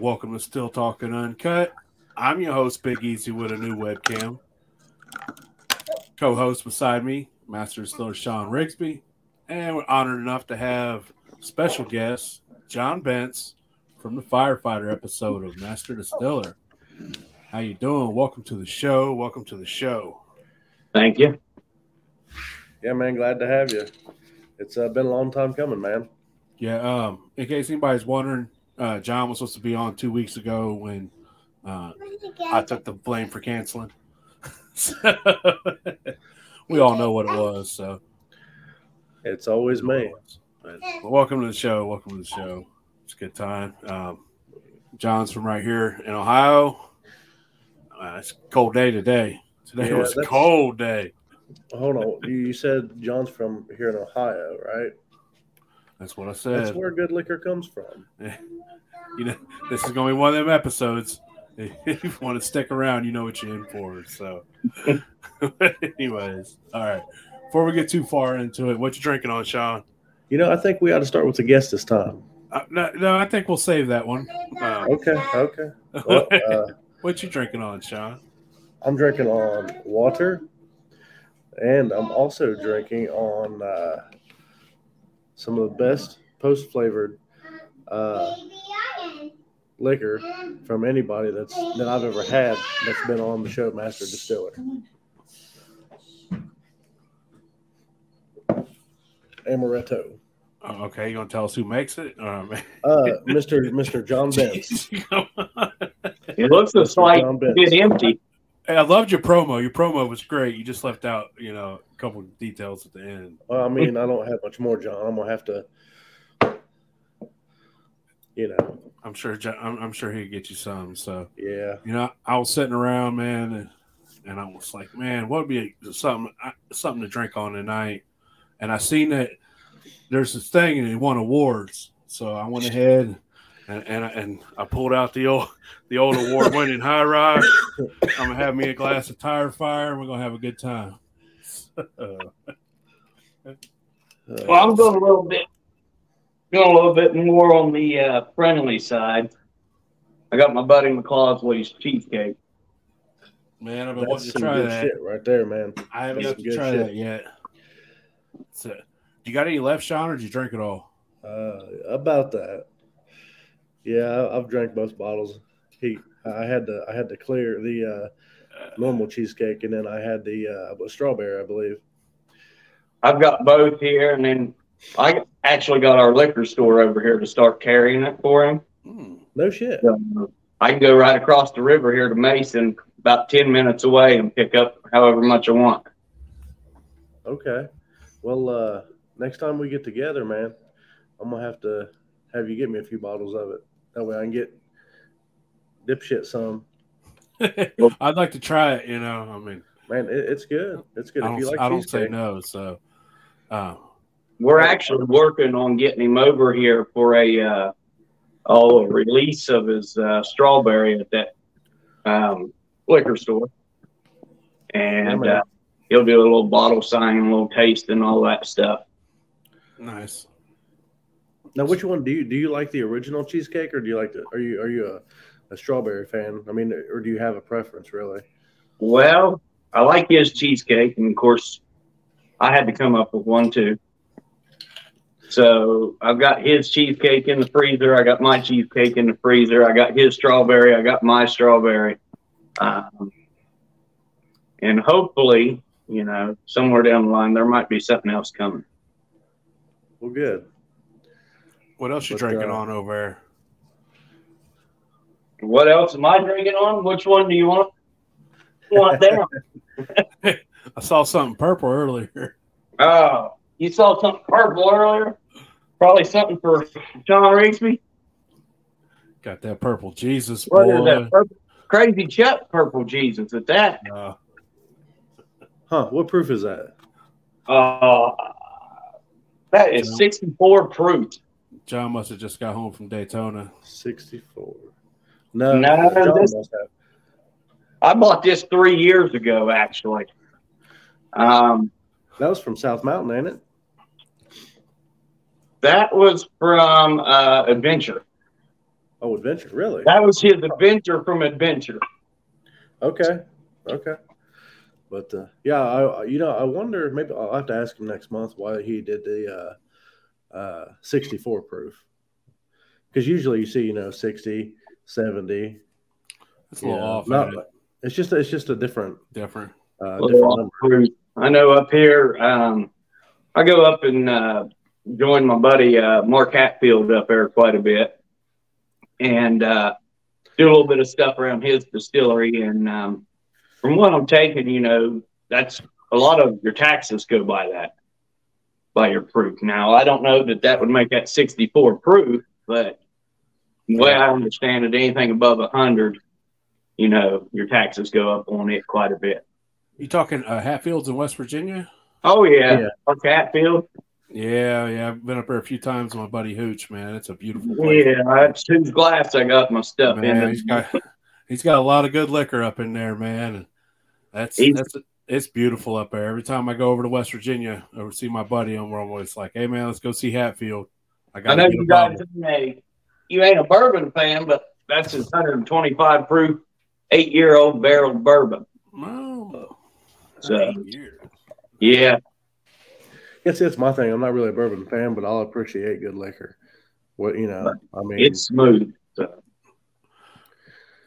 Welcome to Still Talking Uncut. I'm your host, Big Easy, with a new webcam. Co host beside me, Master Distiller Sean Rigsby. And we're honored enough to have special guest, John Bentz from the firefighter episode of Master Distiller. How you doing? Welcome to the show. Welcome to the show. Thank you. Yeah, man, glad to have you. It's uh, been a long time coming, man. Yeah, um, in case anybody's wondering, uh, John was supposed to be on two weeks ago when uh, I took the blame for canceling. we all know what it was, so It's always me. But welcome to the show. Welcome to the show. It's a good time. Um, John's from right here in Ohio. Uh, it's a cold day today. Today Yeah, was a cold day. Hold on. You you said John's from here in Ohio, right? That's what I said. That's where good liquor comes from. you know, this is going to be one of them episodes. If you want to stick around, you know what you're in for. So, anyways, all right. Before we get too far into it, what you drinking on, Sean? You know, I think we ought to start with the guest this time. Uh, no, no, I think we'll save that one. Um, Okay, okay. Well, uh, what you drinking on, Sean? I'm drinking on water, and I'm also drinking on uh, some of the best post flavored uh, liquor from anybody that's that I've ever had that's been on the show, Master Distiller. Amaretto. Oh, okay, you gonna tell us who makes it? Um, Uh, Mr. Mr. John Bentz. It looks just like John Bentz. it's empty. Hey, I loved your promo. Your promo was great. You just left out, you know, a couple of details at the end. Well, I mean, I don't have much more, John. I'm gonna have to, you know, I'm sure. I'm, I'm sure he'd get you some. So, yeah. you know, I was sitting around, man, and, and I was like, man, what would be something something to drink on tonight? And I seen that there's this thing and it won awards. So I went ahead and and, I- and I pulled out the old the old award winning high rise. I'm gonna have me a glass of tire fire and we're gonna have a good time. Well, I'm going a little bit, going a little bit more on the uh, friendly side. I got my buddy McCauseway's cheesecake. Man, I've been that's wanting to try good that. shit right there, man. I haven't That's got to good try shit. that yet. So, you got any left, Sean, or did you drink it all? Uh, about that. Yeah, I- I've drank both bottles. He, I had to, I had to clear the uh, normal cheesecake, and then I had the uh, strawberry, I believe. I've got both here, and then I actually got our liquor store over here to start carrying it for him. Hmm. No shit. So I can go right across the river here to Mason, about 10 minutes away, and pick up however much I want. Okay. Well, uh, next time we get together, man, I'm gonna have to have you get me a few bottles of it. That way I can get dipshit some. I'd like to try it. You know, I mean, Man, it, it's good. It's good. I If you don't, like I don't say no. So, uh, We're actually working on getting him over here for a uh, oh a release of his uh, strawberry at that um, liquor store, and uh, he'll do a little bottle signing, a little taste, and all that stuff. nice. Now, which one do you do? You like the original cheesecake, or do you like the? Are you are you a, a strawberry fan? I mean, or do you have a preference really? Well, I like his cheesecake, and of course, I had to come up with one too. So I've got his cheesecake in the freezer. I got my cheesecake in the freezer. I got his strawberry. I got my strawberry. Um, and hopefully, you know, somewhere down the line, there might be something else coming. Well, good. What else you But, drinking uh, on over there? What else am I drinking on? Which one do you want? Want down? I saw something purple earlier. Oh, you saw something purple earlier? Probably something for John Rigsby. Got that purple Jesus What is boy. that? Purple, crazy Chuck purple Jesus at that. Uh, Huh? What proof is that? Uh, that is 64 proof. John must have just got home from Daytona. Sixty-four. No, No, John this- must have. I bought this three years ago, actually. Um, That was from South Mountain, ain't it? that was from uh, Adventure. Oh, Adventure, really? That was his adventure from Adventure. Okay, okay. But uh, yeah, I you know I wonder maybe I'll have to ask him next month why he did the uh, uh, 64 proof because usually you see you know 60, 70. It's a little you know, off. not- it? it's just it's just a different different. uh, Little different number. proof. I know up here, um, I go up and uh, join my buddy uh, Mark Hatfield up there quite a bit, and uh, do a little bit of stuff around his distillery. And um, from what I'm taking, you know, that's a lot of your taxes go by that, by your proof. Now, I don't know that that would make that 64 proof, but the way I understand it, anything above 100, you know, your taxes go up on it quite a bit. You talking uh, Hatfields in West Virginia? Oh yeah, Yeah. Mark Hatfield. Yeah, yeah. I've been up there a few times with my buddy Hooch. Man, it's a beautiful place. Yeah, that's whose glass I got my stuff man, in. he's got he's got a lot of good liquor up in there, man. And that's He's- that's it's beautiful up there. Every time I go over to West Virginia or see my buddy, I'm always like, "Hey, man, let's go see Hatfield." I I know you a guys ain't a, you ain't a bourbon fan, but that's his 125 proof, eight year old barrel bourbon. Oh, So yeah, It's it's my thing. I'm not really a bourbon fan, but I'll appreciate good liquor. What you know, I mean, it's smooth. So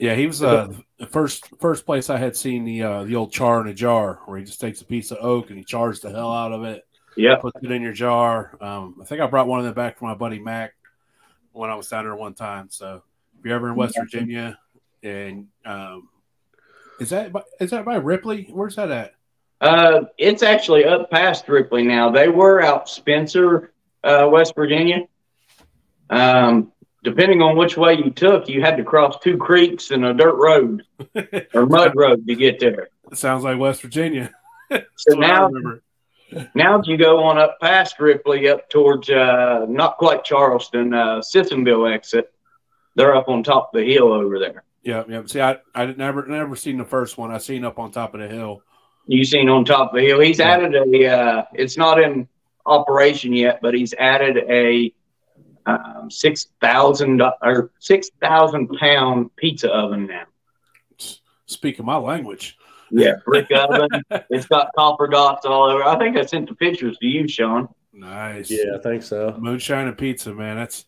Yeah, he was uh, the first first place I had seen the uh, the old char in a jar, where he just takes a piece of oak and he chars the hell out of it, yeah, puts it in your jar. Um, I think I brought one of them back for my buddy Mac when I was down there one time. So if you're ever in West Virginia, and um, is that by, is that by Ripley? Where's that at? uh, it's actually up past Ripley now. They were out Spencer, uh, West Virginia. Um, depending on which way you took, you had to cross two creeks and a dirt road or mud road to get there. It sounds like West Virginia. So That's what I now. Now, if you go on up past Ripley, up towards uh, not quite Charleston, uh, Sissonville exit, they're up on top of the hill over there. Yeah, yeah. See, I I never never seen the first one. I seen up on top of the hill. You seen on top of the hill. He's Yeah. added a. Uh, it's not in operation yet, but he's added a um, six thousand or six thousand pound pizza oven now. Speaking my language. Yeah, brick oven. It's got copper dots all over. I think I sent the pictures to you, Sean. Nice. yeah, I think so. Moonshine and pizza, man. That's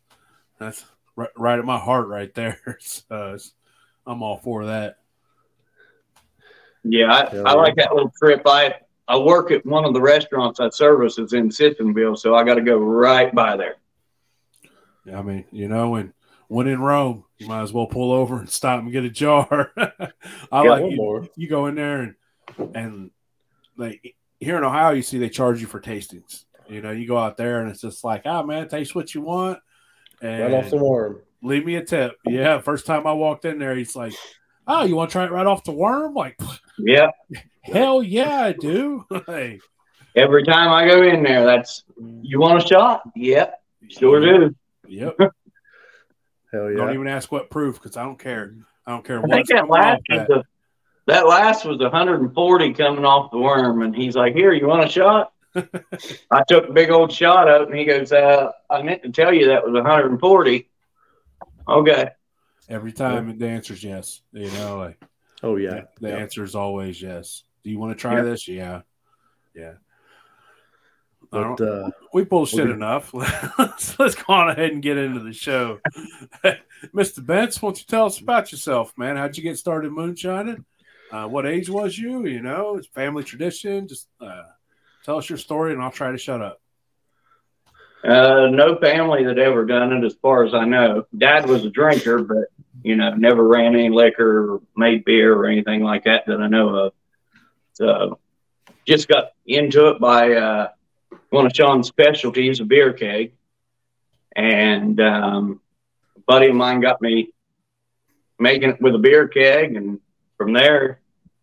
that's right, right at my heart right there. so it's- I'm all for that. Yeah, I, Hell I like that little trip. I I work at one of the restaurants I service is in Sissonville, so I got to go right by there. I mean, you know, and when in Rome, you might as well pull over and stop and get a jar. I like you, more. you go in there and and like here in Ohio, you see they charge you for tastings. You know, you go out there and it's just like, ah, man, taste what you want and Right off the worm. leave me a tip. Yeah, first time I walked in there, he's like, oh, you want to try it right off the worm? Like, Yeah, hell yeah, I do. every time I go in there, that's you want a shot? Yep, sure do. Yep. Hell yeah. Don't even ask what proof because I don't care. I don't care I think that last that. was a, that last was 140 coming off the worm, and he's like, "Here, you want a shot?" I took a big old shot of it, and he goes, uh, "I meant to tell you that was 140." Okay. Every time the answer's yes. You know, like oh yeah. the Yeah. answer is always yes. Do you want to try Yeah. this? Yeah. Yeah. I But uh, we bullshit we- enough. let's, let's go on ahead and get into the show. Mr. Bentz, won't you tell us about yourself, man? How'd you get started moonshining? Uh, what age was you? You know, it's family tradition. Just uh, tell us your story and I'll try to shut up. Uh, no family that ever done it, as far as I know. Dad was a drinker, but you know, never ran any liquor, or made beer, or anything like that that I know of. So, just got into it by uh, one of Sean's specialties, a beer keg, and um, a buddy of mine got me making it with a beer keg, and from there,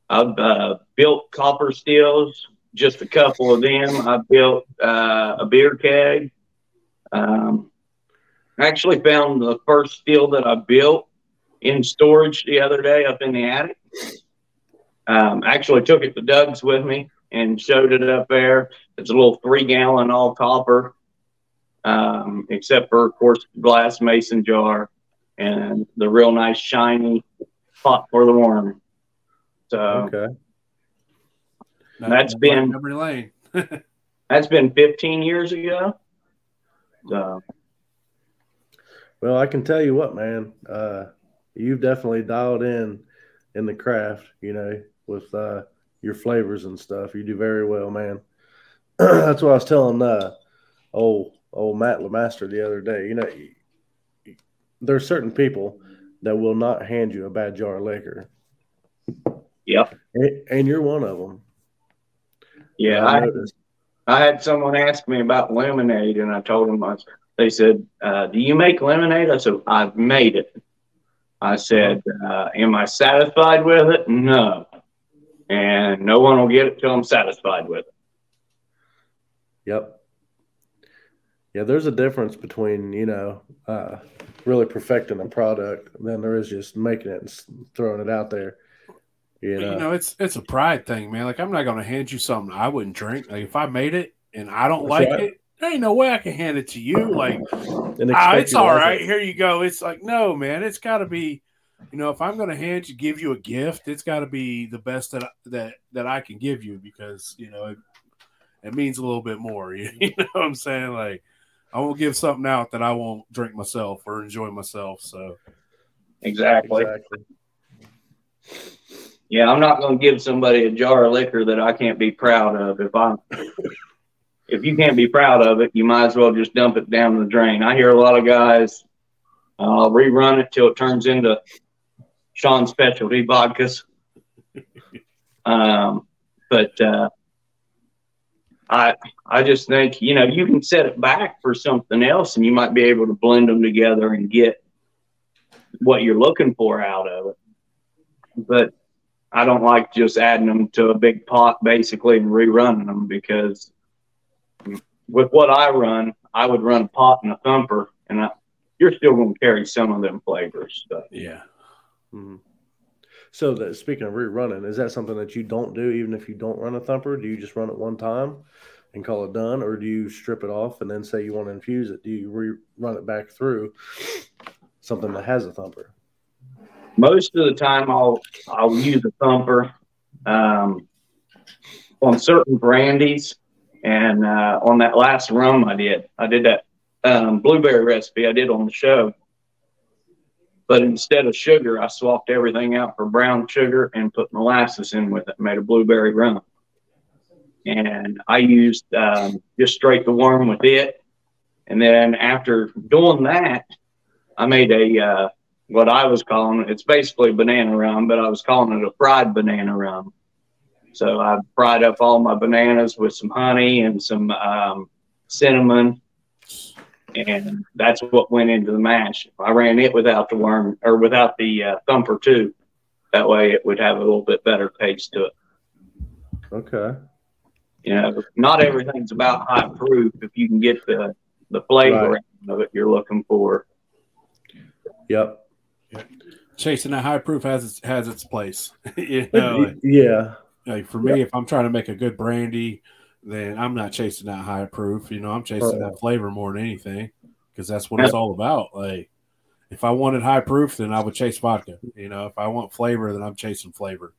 I've uh, built copper steels, just a couple of them. I built uh, a beer keg. Um, I actually found the first steel that I built in storage the other day up in the attic. Um, actually took it to Doug's with me and showed it up there. It's a little three gallon all copper, um, except for of course glass mason jar. and the real nice shiny pot for the worm. So Okay. That's been- memory lane. that's been 15 years ago. So Well, I can tell you what, man. Uh, you've definitely dialed in in the craft. You know, with uh, your flavors and stuff. You do very well, man. That's what I was telling uh, old old Matt Lemaster the other day. You know, there are certain people that will not hand you a bad jar of liquor, yep, and, and you're one of them. yeah. I I. I had someone ask me about lemonade, and I told them I, they said, uh, "Do you make lemonade?" I said, "I've made it." I said, uh, "Am I satisfied with it?" No, and no one will get it till I'm satisfied with it. Yep. Yeah, there's a difference between you know uh, really perfecting a product than there is just making it and throwing it out there. You know, You know, it's it's a pride thing, man. Like I'm not gonna hand you something I wouldn't drink. Like if I made it and I don't That's like right. it, there ain't no way I can hand it to you. Like and ah, it's you to all like right. it. Here you go. It's like no, man. It's got to be. You know, if I'm going to hand you, give you a gift, it's got to be the best that I, that that I can give you because you know it, it means a little bit more. You, you know what I'm saying? Like I won't give something out that I won't drink myself or enjoy myself. So Exactly. Exactly. Yeah, I'm not going to give somebody a jar of liquor that I can't be proud of. If I'm, if you can't be proud of it, you might as well just dump it down the drain. I hear a lot of guys, uh, I'll rerun it till it turns into Sean's specialty vodkas. Um, but uh, I, I just think you know you can set it back for something else, and you might be able to blend them together and get what you're looking for out of it. But I don't like just adding them to a big pot basically and rerunning them because with what I run, I would run a pot and a thumper, and I, you're still going to carry some of them flavors. So. yeah, Mhm. So, that, speaking of rerunning, is that something that you don't do even if you don't run a thumper? Do you just run it one time and call it done, or do you strip it off and then say you want to infuse it? Do you rerun it back through something that has a thumper? most of the time I'll I'll use a thumper um, on certain brandies, and uh, on that last rum I did, I did that um, blueberry recipe I did on the show. But instead of sugar, I swapped everything out for brown sugar and put molasses in with it. Made a blueberry rum, and I used um, just straight the worm with it. And then after doing that, I made a uh, what I was calling. It's basically banana rum, but I was calling it a fried banana rum. So I fried up all my bananas with some honey and some um, cinnamon, and that's what went into the mash. I ran it without the worm or without the uh, thumper too. That way, it would have a little bit better taste to it. Okay. You know, not everything's about high proof. If you can get the the flavor Right. of it you're looking for. Yep. chasing that high proof has its has its place. you know, yeah. like for me, if I'm trying to make a good brandy, then I'm not chasing that high proof. You know, I'm chasing that flavor more than anything because that's what it's all about. Like, if I wanted high proof, then I would chase vodka. You know, if I want flavor, then I'm chasing flavor.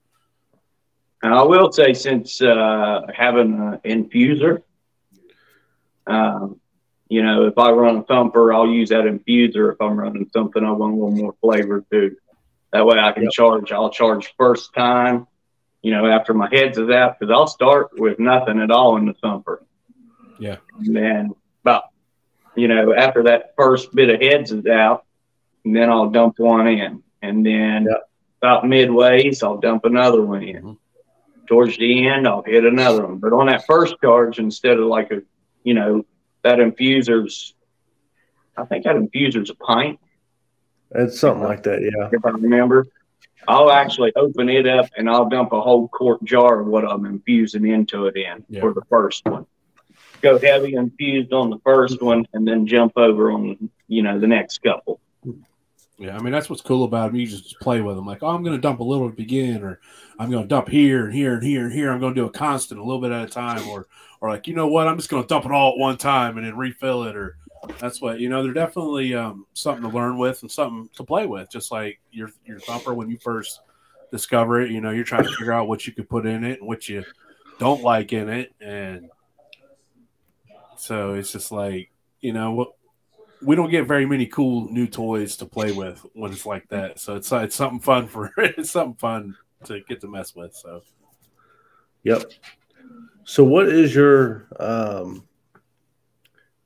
And I will say, since uh, having an infuser, um, you know, if I run a thumper, I'll use that infuser. If I'm running something I want a little more flavor too. that way I can Yep. charge. I'll charge first time, you know, after my heads is out, because I'll start with nothing at all in the thumper. Yeah. And then about, you know, after that first bit of heads is out, and then I'll dump one in, and then Yep. about midways I'll dump another one in Mhm. towards the end, I'll hit another one. But on that first charge, instead of like a, you know, that infuser's, I think that infuser's a pint, It's something like that. Yeah. if I remember. I'll actually open it up and I'll dump a whole quart jar of what I'm infusing into it in Yeah. for the first one. Go heavy infused on the first one and then jump over on, you know, the next couple. Yeah, I mean that's what's cool about them. You just play with them, like, oh, I'm going to dump a little to begin, or I'm going to dump here and here and here and here. I'm going to do a constant, a little bit at a time, or or like, you know what, I'm just going to dump it all at one time and then refill it, or That's what you know. They're definitely um, something to learn with and something to play with. Just like your your thumper when you first discover it, you know, you're trying to figure out what you could put in it and what you don't like in it, and so it's just like you know we don't get very many cool new toys to play with when it's like that. So it's it's something fun for it's something fun to get to mess with. So Yep. So, what is your um,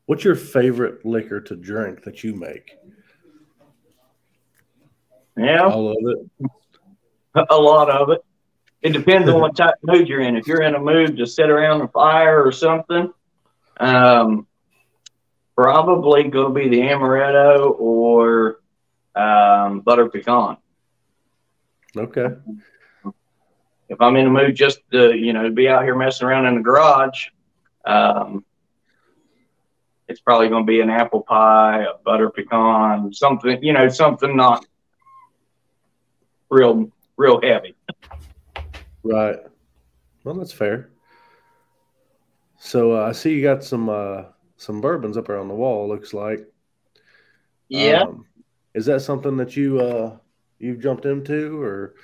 what's your favorite liquor to drink that you make? Yeah, All of it. a lot of it. It depends on what type of mood you're in. If you're in a mood to sit around a fire or something, um, probably going to be the amaretto or um, butter pecan. Okay. If I'm in a mood just to, you know, be out here messing around in the garage, um, it's probably going to be an apple pie, a butter pecan, something, you know, something not real, real heavy. Right. Well, that's fair. So uh, I see you got some uh, some bourbons up there on the wall. Looks like. Yeah. Um, is that something that you uh, you've jumped into or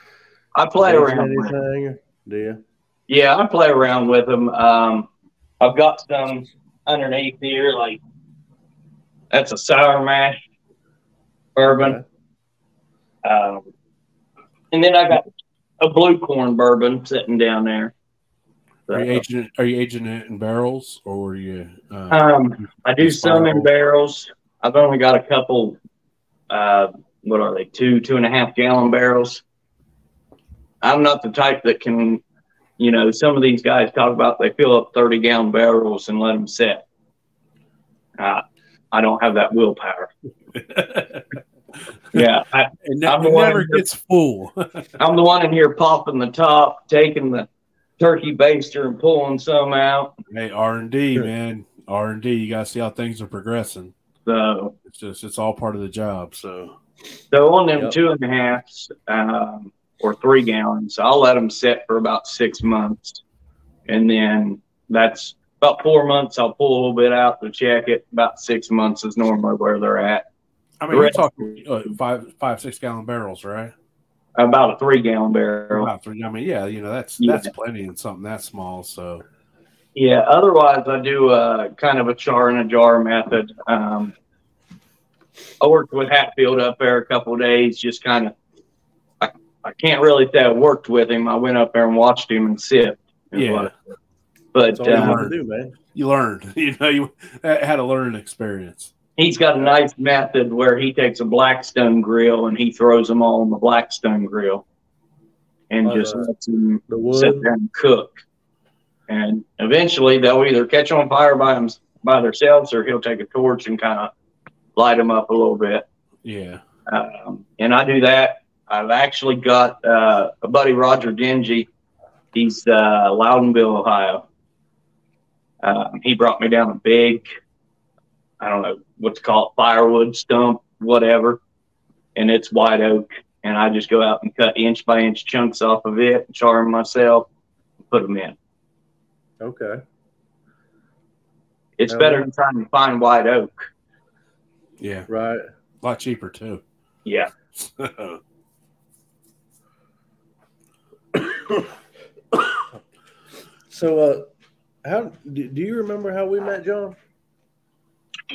I play changed around with them. anything? Do you? Yeah, I play around with them. Um, I've got some underneath here, like that's a sour mash bourbon. Um, and then I got a blue corn bourbon sitting down there. are you aging it, are you aging it in barrels or are you uh, Um, I do some in barrels. I've only got a couple. Uh, what are they? Two, two and a half gallon barrels. I'm not the type that can, you know, some of these guys talk about they fill up 30 gallon barrels and let them sit. Uh, I don't have that willpower. Yeah, I, it, ne- I'm the it one never who- gets full. I'm the one in here popping the top, taking the turkey baster and pulling some out. hey, R and D, man, R and D. You gotta see how things are progressing. So, It's just it's all part of the job. So so on them Yep. two and a halfs um, or three gallons, I'll let them sit for about six months, and then that's about four months. I'll pull a little bit out to check it. About six months is normally where they're at. I mean, you're talking uh, five five six gallon barrels, right? About a three gallon barrel. About three. I mean, yeah, you know that's Yeah. that's plenty in something that small. So Yeah. Otherwise, I do a kind of a char in a jar method. Um, I worked with Hatfield up there a couple of days, just kind of. I, I can't really say I worked with him. I went up there and watched him and sip. is Yeah. what- But That's all you uh, have to do, man. you learned, you know, you had a learning experience. he's got a nice method where he takes a Blackstone grill and he throws them all on the Blackstone grill, and Oh, just nice. lets them The sit wood. there and cook. And eventually, they'll either catch on fire by them by themselves, or he'll take a torch and kind of light them up a little bit. Yeah. Um, and I do that. I've actually got uh, a buddy, Roger Dingy. He's uh, Loudonville, Ohio. Um, he brought me down a big, I don't know what's called firewood stump, whatever, and it's white oak. And I just go out and cut inch by inch chunks off of it, and char them myself, and put them in. Okay. It's Oh, better than trying to find white oak. Yeah. Right. A lot cheaper too. Yeah. So, uh, how do, do you remember how we met, John?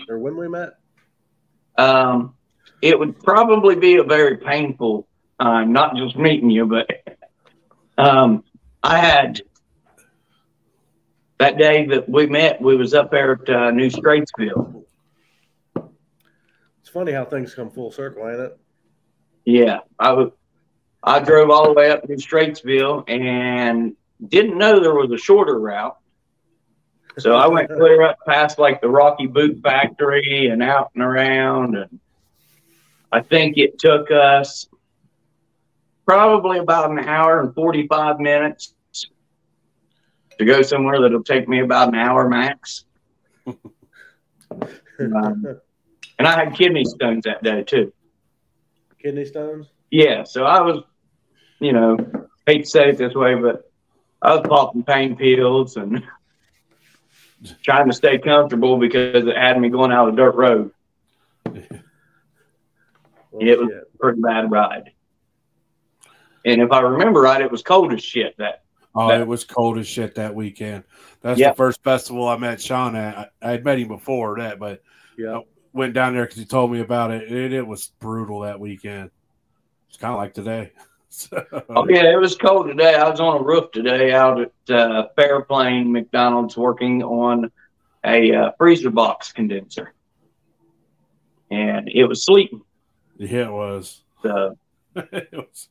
Or when we met? Um, it would probably be a very painful time, not just meeting you, but um, I had that day that we met. We was up there at uh, New Straitsville. It's funny how things come full circle, ain't it? Yeah, I was. I drove all the way up to Straitsville and didn't know there was a shorter route. So I went clear up past like the Rocky Boot Factory and out and around, and I think it took us probably about an hour and forty-five minutes to go somewhere that'll take me about an hour max. Um, and I had kidney stones that day too. Kidney stones. Yeah, so I was, you know, hate to say it this way, but I was popping pain pills and trying to stay comfortable because it had me going out a dirt road. Well, It was- shit. Pretty bad ride. And if I remember right, it was cold as shit. That Oh, That- it was cold as shit that weekend. That's Yeah. the first festival I met Sean at. I, I had met him before that, but yeah. went down there because he told me about it. it. It was brutal that weekend. It's kind of like today. So, oh yeah, it was cold today. I was on a roof today out at uh, Fairplain McDonald's working on a uh, freezer box condenser, and it was sleeting. yeah, it was. So it was.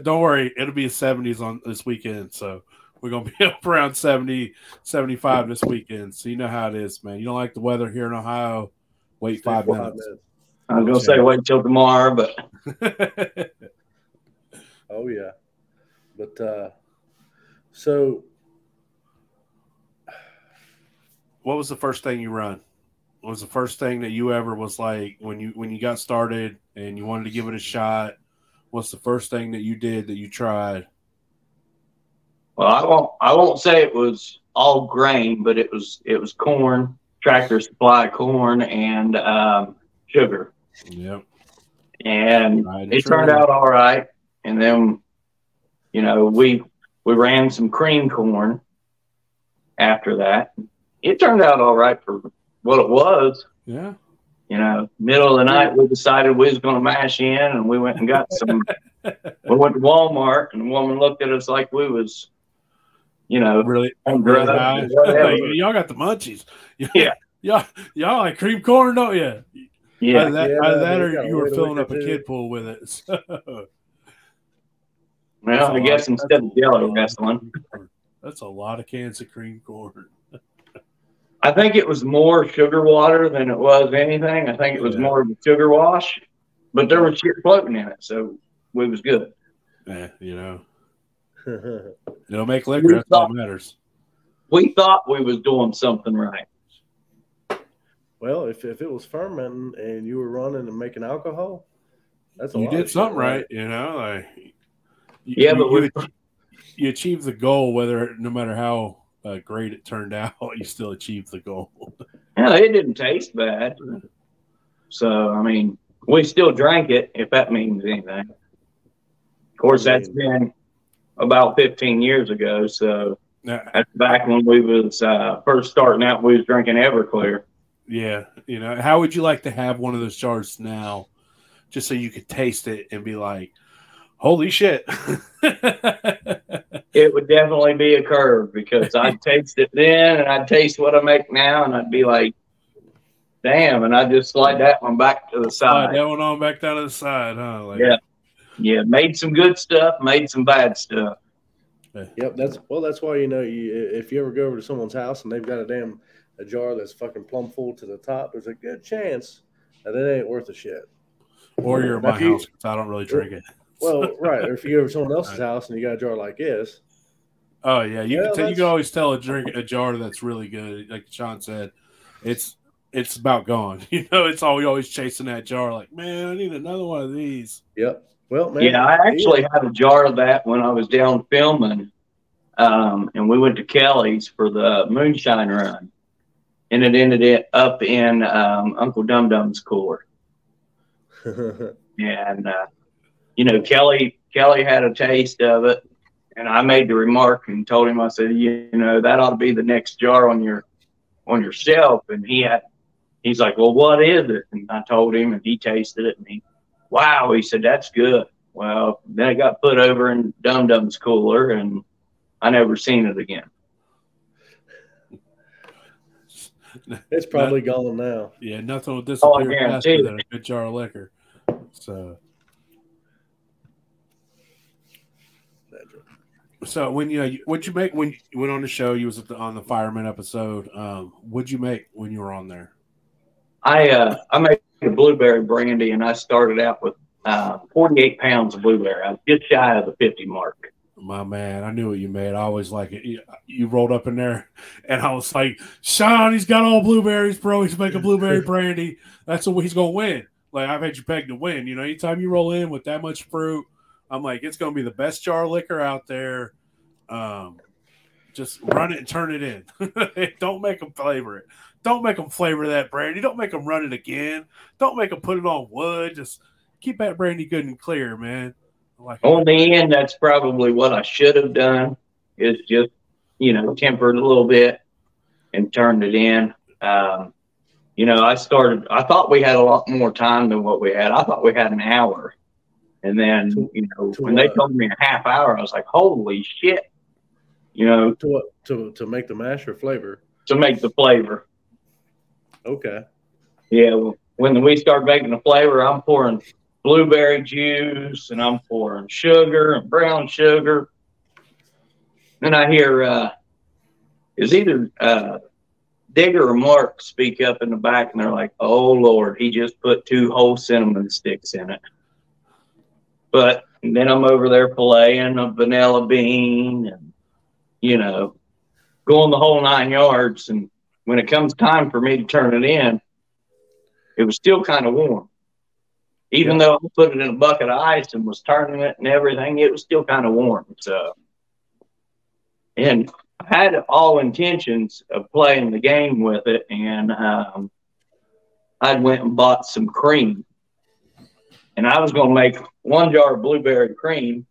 Don't worry, it'll be 70s on this weekend. So we're going to be up around 70, 75 this weekend. So you know how it is, man. You don't like the weather here in Ohio? Wait Stay five quiet, minutes. I was gonna say wait till tomorrow, but Oh yeah, but uh, so what was the first thing you run? What was the first thing that you ever was like when you when you got started and you wanted to give it a shot? What's the first thing that you did that you tried? well, I won't. I won't say it was all grain, but it was it was corn, tractor supply corn, and um, sugar. Yep. and Tried it turned true. out all right. And then, you know, we we ran some cream corn after that. It turned out all right for what it was. Yeah. You know, middle of the night, we decided we was going to mash in, and we went and got some. we went to Walmart, and the woman looked at us like we was, you know, Really, on really drugs high. or y'all got the munchies. Yeah. Y'all, y'all like cream corn, don't you? Yeah, Either that, Yeah, either that we or you were filling up a kid pool with it. So, well, I guess instead of yellow wrestling, That's a lot of cans of cream corn. I think it was more sugar water than it was anything. I think it was Yeah. more of a sugar wash, but there was shit floating in it, so we was good. Eh, you know, it'll make liquor. That's all that matters. We thought we was doing something right. Well, if if it was fermenting and you were running and making alcohol, that's a You lot of did shit, something right. You know, like you, Yeah, you, but we- you, ach- you achieved the goal, whether no matter how uh, great it turned out, you still achieved the goal. Yeah, it didn't taste bad. So I mean, we still drank it, if that means anything. Of course, that's been about 15 years ago. So that's back when we was uh, first starting out. We was drinking Everclear. Yeah, you know, how would you like to have one of those jars now, just so you could taste it and be like, "Holy shit!" It would definitely be a curve because I'd taste it then and I'd taste what I make now and I'd be like, damn. And I'd just slide that one back to the Slide side. that one on back down to the side, huh? Like, Yeah. Yeah, made some good stuff, made some bad stuff. Yep, that's well. That's why you know you, if you ever go over to someone's house and they've got a damn a jar that's fucking plumb full to the top, there's a good chance that it ain't worth a shit. Or you're at my if you- house 'cause I don't really drink it. Well, right. Or if you go to someone else's house and you got a jar like this, Oh yeah, you Yeah, can tell, you can always tell a drink a jar that's really good. Like Sean said, it's it's about gone. You know, it's all we always chasing that jar. Like, man, I need another one of these. yep. Well, man, yeah, I actually had a jar of that when I was down filming. Um, and we went to Kelly's for the moonshine run. And it ended up in um, Uncle Dum Dum's cooler. and uh, you know Kelly Kelly had a taste of it, and I made the remark and told him I said you, you know that ought to be the next jar on your on your shelf, and he had he's like well what is it? And I told him, and he tasted it, and he wow he said that's good. Well then it got put over in Dum Dum's cooler, and I never seen it again. it's probably gone now. Yeah, nothing will Oh, disappear guarantee faster than a good jar of liquor. So, so when you know, what'd you make when you went on the show? You was at the, on the fireman episode. Um, what'd you make when you were on there? I uh, I made a blueberry brandy, and I started out with uh, 48 pounds of blueberry. I was just shy of the 50 mark. My man, I knew what you made. I always like it. You, you rolled up in there, and I was like, "Sean, he's got all blueberries, bro. He's making blueberry brandy. That's what he's gonna win." Like I've had you pegged to win. You know, anytime you roll in with that much fruit, I'm like, it's gonna be the best jar liquor out there. Um, Just run it and turn it in. Don't make them flavor it. Don't make them flavor that brandy. Don't make them run it again. Don't make them put it on wood. Just keep that brandy good and clear, man. Like on the end, that's probably what I should have done. Is just you know tempered a little bit and turned it in. Um, you know, I started. I thought we had a lot more time than what we had. I thought we had an hour, and then you know when they told me a half hour, I was like, "Holy shit!" You know, to what to to make the mash or flavor to make the flavor. Okay. Yeah, well, when we start making the flavor, I'm pouring blueberry juice and I'm pouring sugar and brown sugar. Then I hear uh, is either uh, Digger or Mark speak up in the back and they're like, "Oh Lord, he just put two whole cinnamon sticks in it." But then I'm over there filleting a vanilla bean and you know going the whole nine yards. And when it comes time for me to turn it in, it was still kind of warm. Even though I put it in a bucket of ice and was turning it and everything, it was still kind of warm. So, and I had all intentions of playing the game with it, and um, I went and bought some cream, and I was going to make one jar of blueberry cream,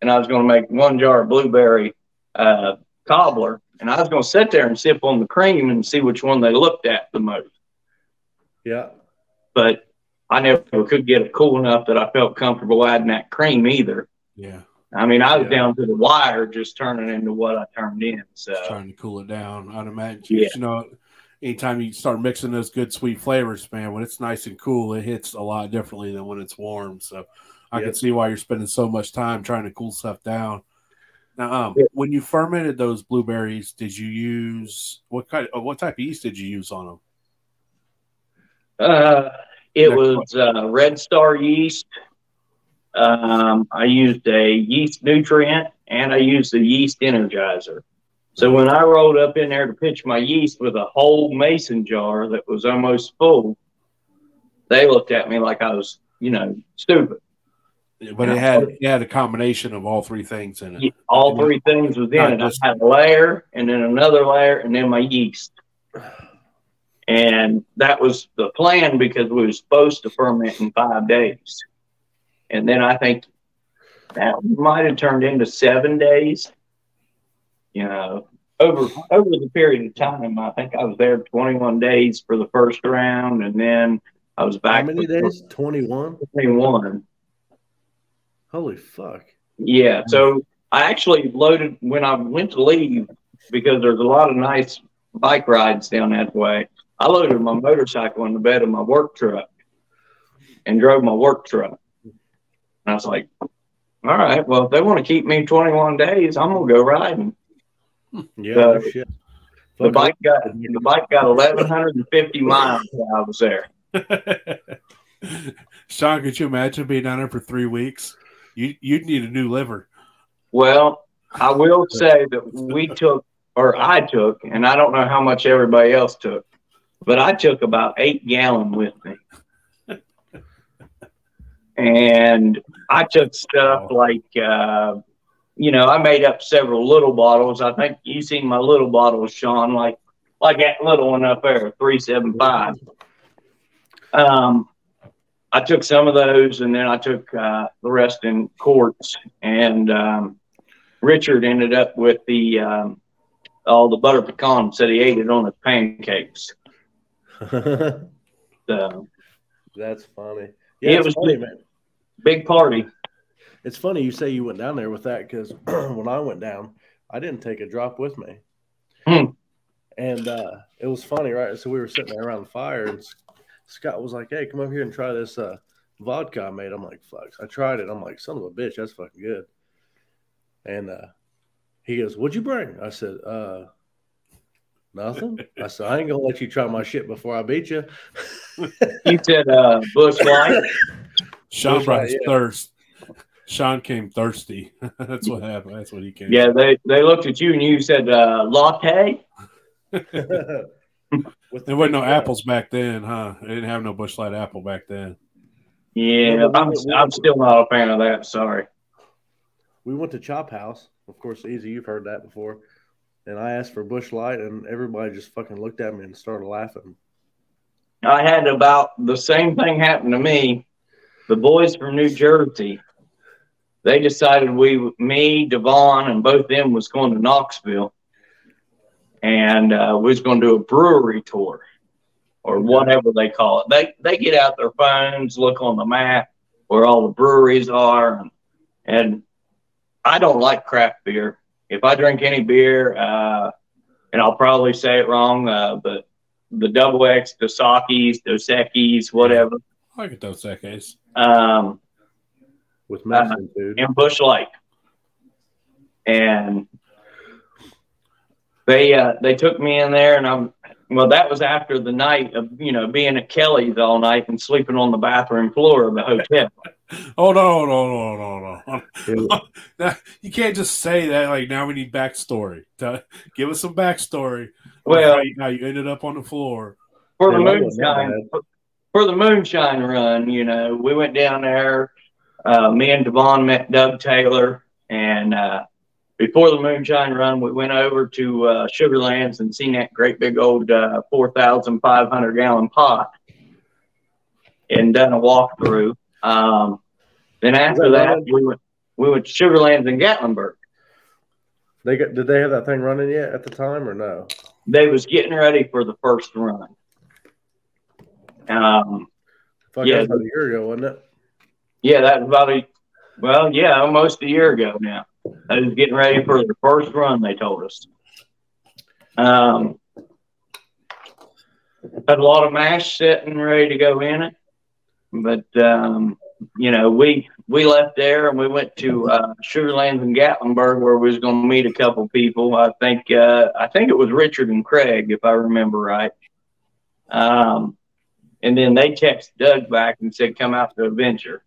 and I was going to make one jar of blueberry uh, cobbler, and I was going to sit there and sip on the cream and see which one they looked at the most. Yeah. But I never could get it cool enough that I felt comfortable adding that cream either. Yeah. I mean, I was yeah. down to the wire just turning into what I turned in. So just trying to cool it down. I'd imagine. Yeah. You know, anytime you start mixing those good sweet flavors, man, when it's nice and cool, it hits a lot differently than when it's warm. So I yep. can see why you're spending so much time trying to cool stuff down. Now, um, when you fermented those blueberries, did you use what kind? Of, what type of yeast did you use on them? Uh, it was uh, Red Star yeast. Um, I used a yeast nutrient and I used a yeast energizer. So when I rolled up in there to pitch my yeast with a whole mason jar that was almost full, they looked at me like I was, you know, stupid. But it had it had a combination of all three things in it. All three things was in it. I had a layer and then another layer and then my yeast. And that was the plan because we were supposed to ferment in five days. And then I think that might have turned into seven days. You know, over over the period of time, I think I was there 21 days for the first round, and then I was back. How many days? 21. 21. Holy fuck. Yeah. So I actually loaded when I went to leave because there's a lot of nice bike rides down that way. I loaded my motorcycle in the bed of my work truck and drove my work truck. And I was like, all right, well, if they want to keep me 21 days, I'm going to go riding. Yeah. So shit. The bike got the bike got 1,150 miles while I was there. Sean, could you imagine being down there for three weeks? You you'd need a new liver. Well, I will say that we took, or I took, and I don't know how much everybody else took, but I took about eight gallon with me. and I took stuff like, uh, you know, I made up several little bottles. I think you seen my little bottles, Sean, like like that little one up there, three seven five. Um, I took some of those, and then I took uh, the rest in quarts. And um, Richard ended up with the um, all the butter pecan. Said he ate it on his pancakes. so that's funny. Yeah, it was funny, big, man. Big party. It's funny you say you went down there with that because when I went down, I didn't take a drop with me. Hmm. And uh, it was funny, right? So we were sitting there around the fire, and Scott was like, "Hey, come over here and try this uh, vodka I made." I'm like, "Fuck!" I tried it. I'm like, "Son of a bitch, that's fucking good." And uh, he goes, "What'd you bring?" I said, "Uh, nothing." I said, "I ain't gonna let you try my shit before I beat you." he said, uh, "Busch Light." Sean Busch brought yeah. thirst. Sean came thirsty. That's what happened. That's what he came. Yeah, they they looked at you and you said uh, latte. there wasn't no apples back then, huh? They didn't have no Busch Light apple back then. Yeah, I'm, I'm still not a fan of that. Sorry. We went to Chop House. Of course, easy. You've heard that before. and I asked for Busch Light, and everybody just fucking looked at me and started laughing. I had about the same thing happen to me. The boys from New Jersey, they decided we, me, Devon, and both them was going to Knoxville, and uh, we was going to do a brewery tour, or whatever they call it. They they get out their phones, look on the map where all the breweries are, and, and I don't like craft beer. If I drink any beer, uh, and I'll probably say it wrong, uh, but the double X, the Sakis, Dos Equis, whatever. I get those seconds. Um, with Mexican uh, food. in Busch Light, and they uh, they took me in there, and I'm well. That was after the night of you know being at Kelly's all night and sleeping on the bathroom floor of the hotel. Oh no, no, no, no, no! Now, you can't just say that. Like now, we need backstory. To, give us some backstory. Well, how you, how you ended up on the floor. for the Yeah, that wasn't moonshine for the moonshine run, you know, we went down there. Uh, me and Devon met Doug Taylor, and uh, before the moonshine run, we went over to uh, Sugarlands and seen that great big old uh, four thousand five hundred gallon pot, and done a walkthrough. Um, then after that we went we went to Sugarlands in Gatlinburg. They got did they have that thing running yet at the time or no? They was getting ready for the first run. Um, Fuck, Yeah. that was about a year ago, wasn't it? Yeah, that was about a well, yeah, almost a year ago now. I was getting ready for the first run. They told us. Um, had a lot of mash sitting ready to go in it, but um, you know, we we left there and we went to uh, Sugarlands in Gatlinburg where we was going to meet a couple people. I think uh, I think it was Richard and Craig, if I remember right. Um, and then they texted Doug back and said, "Come out to Adventure."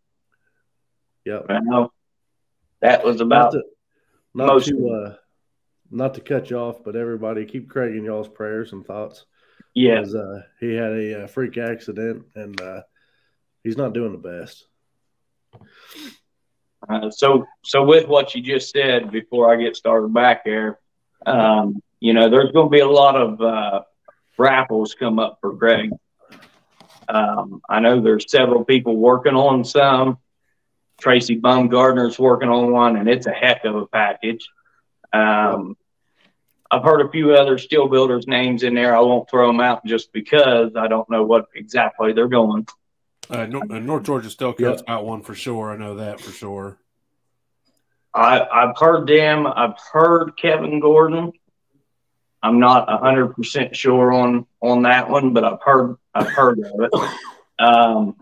Yep. Well, that was Not about to, not to uh, not to cut you off, but everybody keep Craig in y'all's prayers and thoughts. yeah. uh, he had a uh, freak accident and uh, he's not doing the best. Uh, so, so with what you just said before I get started back there, um, you know, there's going to be a lot of uh, raffles come up for Craig. Um, I know there's several people working on some. Tracy Baumgardner's working on one, and it's a heck of a package. Um, I've heard a few other still builders' names in there. I won't throw them out just because I don't know what exactly they're going. Uh, North, uh, North Georgia Still Co's got one for sure. I know that for sure. I, I've heard them. I've heard Kevin Gordon. I'm not hundred percent sure on on that one, but I've heard I've heard of it. Um,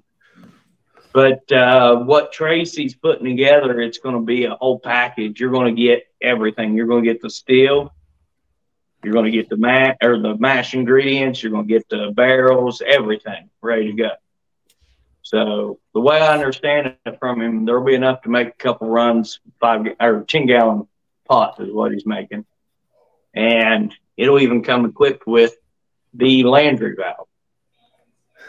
but uh, what Tracy's putting together, it's going to be a whole package. You're going to get everything. You're going to get the still. You're going to get the mash or the mash ingredients. You're going to get the barrels, everything ready to go. So the way I understand it from him, there'll be enough to make a couple runs, five or ten gallon pots is what he's making, and it'll even come equipped with the Landry valve.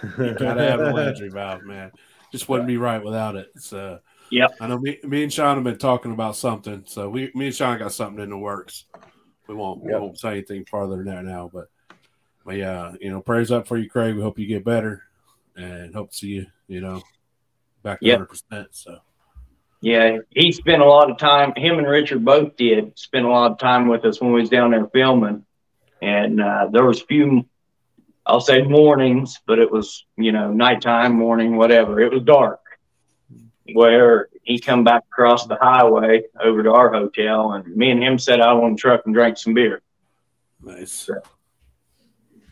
You gotta have a Landry valve, man. Just wouldn't be right without it. So yeah, I know me, me and Sean have been talking about something. So we me and Sean got something in the works. We won't we won't say anything farther than that now, but but yeah, you know, prayers up for you, Craig. We hope you get better and hope to see you, you know, back to Yep. hundred percent. So Yeah, he spent a lot of time. Him and Richard both did spend a lot of time with us when we was down there filming, and uh, there was few, I'll say mornings, but it was you know nighttime, morning, whatever. It was dark, where he come back across the highway over to our hotel, and me and him sat out on the truck and drank some beer. nice.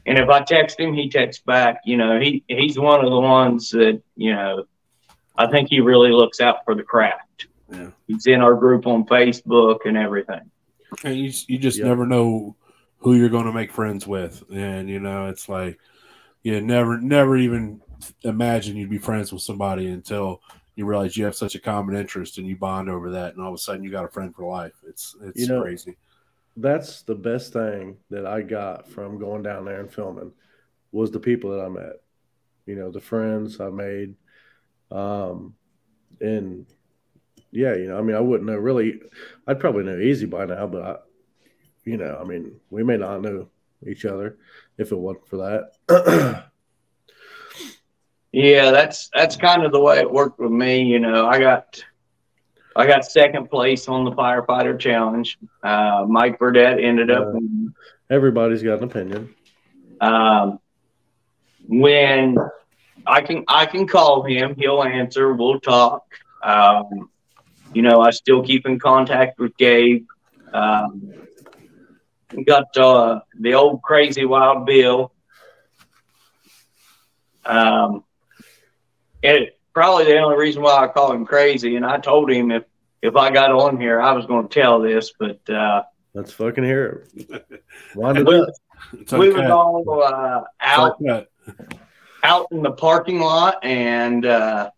And if I text him, he texts back. You know, he he's one of the ones that you know. I think he really looks out for the craft. Yeah. He's in our group on Facebook and everything. And you you just Yep. never know who you're going to make friends with, and you know it's like you never never even imagine you'd be friends with somebody until you realize you have such a common interest and you bond over that, and all of a sudden you got a friend for life. It's it's You know- crazy. That's the best thing that I got from going down there and filming was the people that I met. You know, the friends I made. Um, and yeah, you know, I mean, I wouldn't know really. I'd probably know easy by now, but I, you know, I mean, we may not know each other if it wasn't for that. Yeah, that's that's kind of the way it worked with me. You know, I got I got second place on the firefighter challenge. Uh, Mike Burdett ended up. Uh. Everybody's got an opinion. Um, when I can I can call him, he'll answer. We'll talk. Um, you know, I still keep in contact with Gabe. Um, we got uh, the old crazy wild Bill. Um, and probably the only reason why I call him crazy, and I told him if if I got on here, I was going to tell this, but uh, Let's fucking hear it. Wind it we, up. It's we was all uh, out uncut. out in the parking lot, and uh,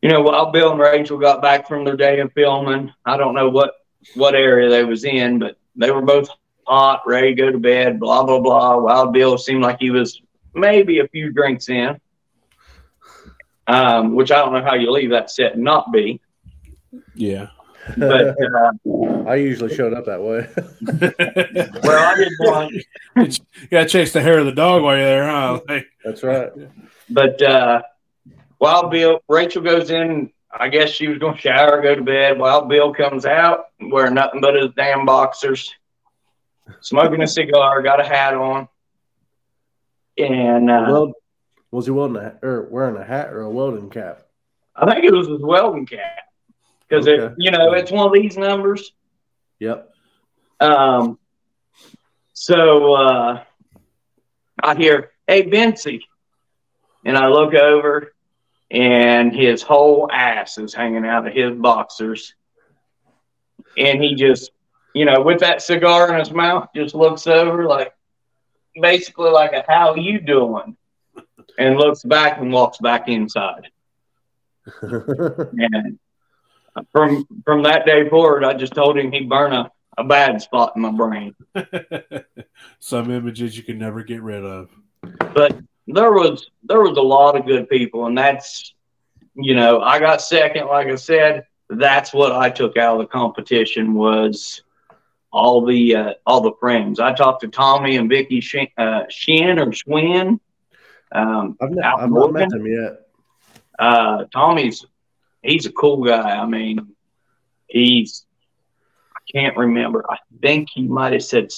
you know, Wild Bill and Rachel got back from their day of filming, I don't know what what area they was in, but they were both hot, ready to go to bed. Blah blah blah. Wild Bill seemed like he was maybe a few drinks in, um, which I don't know how you leave that set and not be. Yeah. But uh, I usually showed up that way. well, I did one. you gotta chase the hair of the dog while you're there, huh? Like, That's right. But uh, Wild Bill, Rachel goes in. I guess she was going to shower, go to bed. Wild Bill comes out wearing nothing but his damn boxers, smoking a cigar, got a hat on, and uh, Well, was he welding a, or wearing a hat or a welding cap? I think it was his welding cap because Okay. it, you know, it's one of these numbers. Yep. Um, so uh, I hear, "Hey, Vincy," and I look over, and his whole ass is hanging out of his boxers, and he just, you know, with that cigar in his mouth, just looks over like, basically like a "How you doing?" and looks back and walks back inside. And from from that day forward, I just told him he'd burn a, a bad spot in my brain. Some images you can never get rid of. but there was there was a lot of good people and that's you know i got second like i said that's what i took out of the competition was all the uh, all the friends i talked to tommy and vicky Shin, uh, Shin or Schwinn. um, I've, I've not met him yet. uh, tommy's he's a cool guy i mean he's i can't remember i think he might have said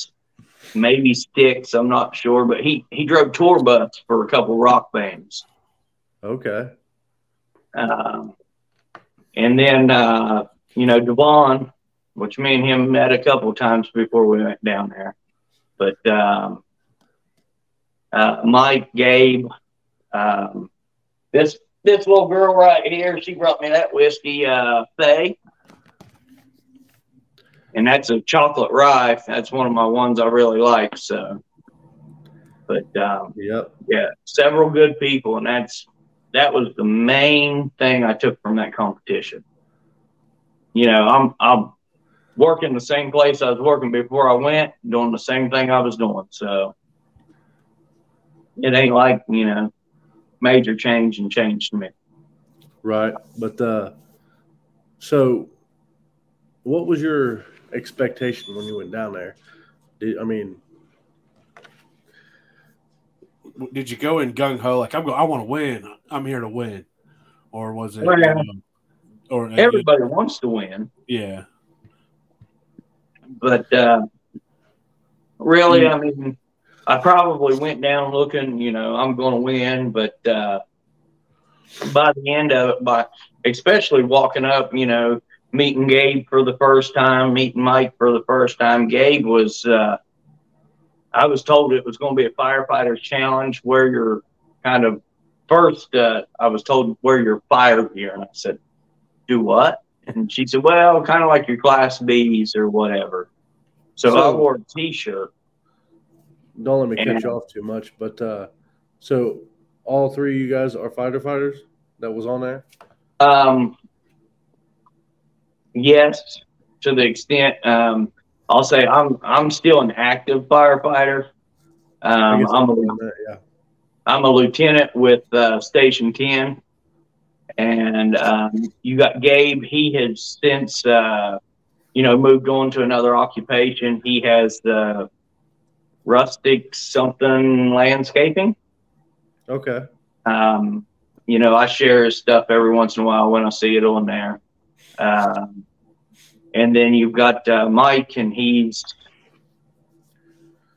maybe sticks i'm not sure but he he drove tour bus for a couple rock bands Okay. Um, and then, uh, you know, Devon, which me and him met a couple times before we went down there. But um, uh, Mike, Gabe, um, this this little girl right here, she brought me that whiskey, uh, Faye. And that's a chocolate rye. That's one of my ones I really like. So, but um, Yep. yeah, several good people, and that's that was the main thing I took from that competition. You know, I'm I'm working the same place I was working before I went, doing the same thing I was doing. So it ain't like you know major change and change to me. Right. But uh so what was your expectation when you went down there? Did, I mean, Did you go in gung ho like I'm go? I want to win. I'm here to win, or was it? Well, um, or Everybody wants to win, yeah, but uh, really, I mean, I probably went down looking, you know, I'm going to win, but uh, by the end of it, by especially walking up, you know, meeting Gabe for the first time, meeting Mike for the first time. Gabe was, uh, I was told it was going to be a firefighter's challenge where you're kind of first. Uh, I was told wear your fire gear, and I said, "Do what?" And she said, "Well, kind of like your Class B's or whatever." So, I wore a T-shirt. don't let me cut And- you off too much, but uh so all three of you guys are fighter fighters that was on there? Um, yes, to the extent. Um, I'll say I'm I'm still an active firefighter. Um, I'm a, yeah. I'm a lieutenant with uh, Station Ten, and um, you got Gabe. He has since uh, you know, moved on to another occupation. He has the rustic something landscaping. Okay. Um, you know, I share his stuff every once in a while when I see it on there. Um, and then you've got uh, Mike, and he's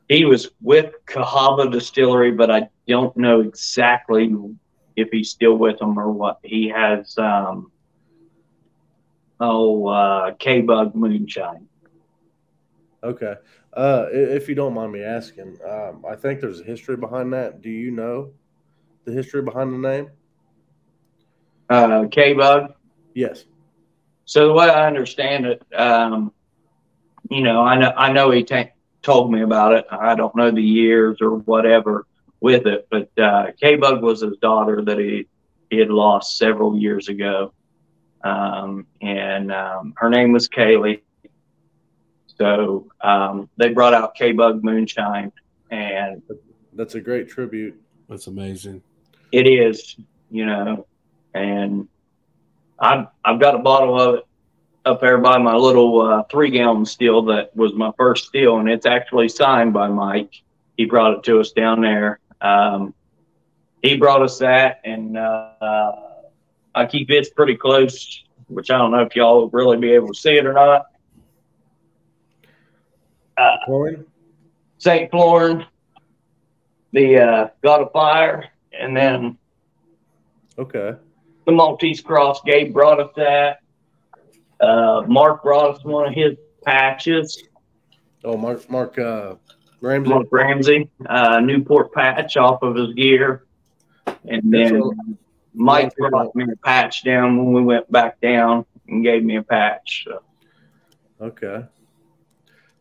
he was with Cahaba Distillery, but I don't know exactly if he's still with them or what. He has um, oh uh, K Bug Moonshine. Okay. Uh, if you don't mind me asking, um, I think there's a history behind that. Do you know the history behind the name? Uh, K Bug. Yes. So the way I understand it, um, you know, I know I know he ta told me about it. I don't know the years or whatever with it, but uh, K Bug was his daughter that he he had lost several years ago, um, and um, her name was Kaylee. So um, they brought out K Bug Moonshine, and That's a great tribute. That's amazing. it is, you know, and I've I've got a bottle of it up there by my little uh, three gallon still that was my first still, and it's actually signed by Mike. He brought it to us down there. Um, he brought us that, and uh, I keep it pretty close, which I don't know if y'all will really be able to see it or not. Coin? St. Florian, the uh, God of Fire, and then Okay. The Maltese Cross. Gabe brought us that. Uh, Mark brought us one of his patches. Oh, Mark, Mark, uh, Ramsey. Mark Ramsey, uh, Newport patch off of his gear. And then what- Mike brought me a patch down when we went back down and gave me a patch. So, Okay.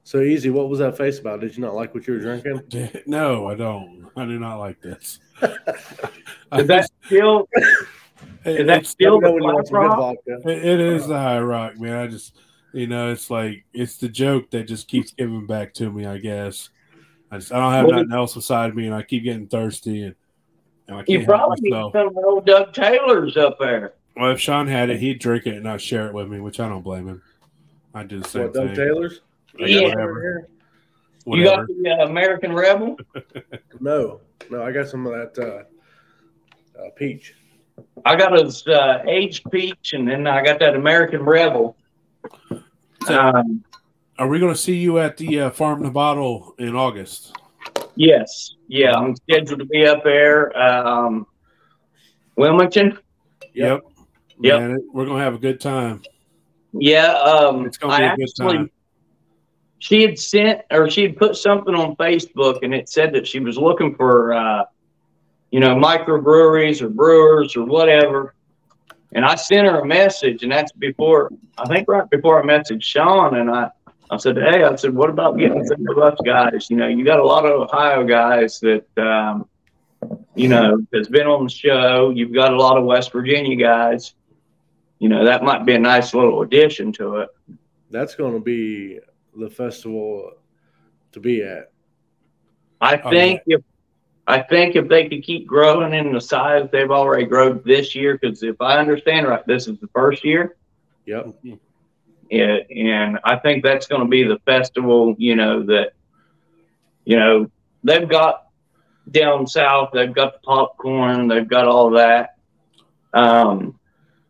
So easy. What was that face about? Did you not like what you were drinking? No, I don't. I do not like this. is that still It- is that still Let me know the when you want some good Black Rock? vodka. It, it is the high rock, man. I just, you know, it's like it's the joke that just keeps giving back to me. I guess I just I don't have Well, nothing else beside me, and I keep getting thirsty, and, and I You can't help probably need some old Doug Taylor's up there. Well, if Sean had it, he'd drink it and not share it with me, which I don't blame him. I do the same What, Doug. Taylor's? Like, Yeah. whatever, You got the uh, American Rebel? No, no. I got some of that uh, uh, peach. I got his uh, aged peach, and then I got that American Rebel. So- Um, Are we going to see you at the uh, Farm to Bottle in August? yes, yeah, I'm scheduled to be up there. Um, Wilmington, Yep. Yep. Man, we're going to have a good time. yeah. Um, It's going to be I a good actually, time. she had sent or she had put something on Facebook, and it said that she was looking for, uh, you know, microbreweries or brewers or whatever. And I sent her a message, and that's before I think right before I messaged Sean, and I I said, hey, I said, what about getting some of us guys? You know, you got a lot of Ohio guys that, um, you know, has been on the show. You've got a lot of West Virginia guys. You know, that might be a nice little addition to it. That's going to be the festival to be at. I Oh, think if I think if they could keep growing in the size they've already grown this year, because if I understand right, this is the first year. Yep. it, and I think that's going to be the festival. You know that, you know, they've got down south. They've got the popcorn. They've got all that. Um,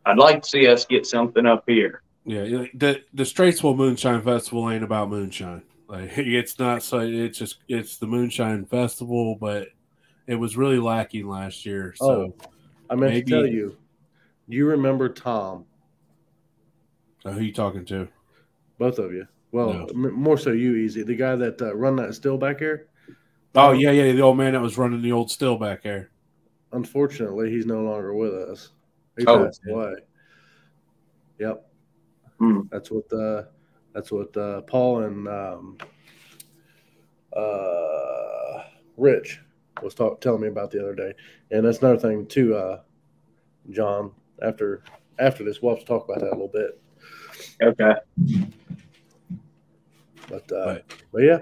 I'd like to see us get something up here. Yeah, yeah, the the Straitsville Moonshine Festival ain't about moonshine. Like it's not so. It's just it's the Moonshine Festival, but it was really lacking last year. So Oh, I meant maybe- to tell you. Do you remember Tom? uh, who you talking to? Both of you. Well, No. m- more so you, Easy. The guy that uh, run that still back here. Oh yeah, yeah, the old man that was running the old still back there. Unfortunately, he's no longer with us. He Oh, passed yeah. away. Yep. Hmm. That's what uh, that's what uh, Paul and um, uh, Rich was talk, telling me about the other day, and that's another thing too, uh, John. After after this, we'll have to talk about that a little bit. Okay. But uh, Right. but yeah,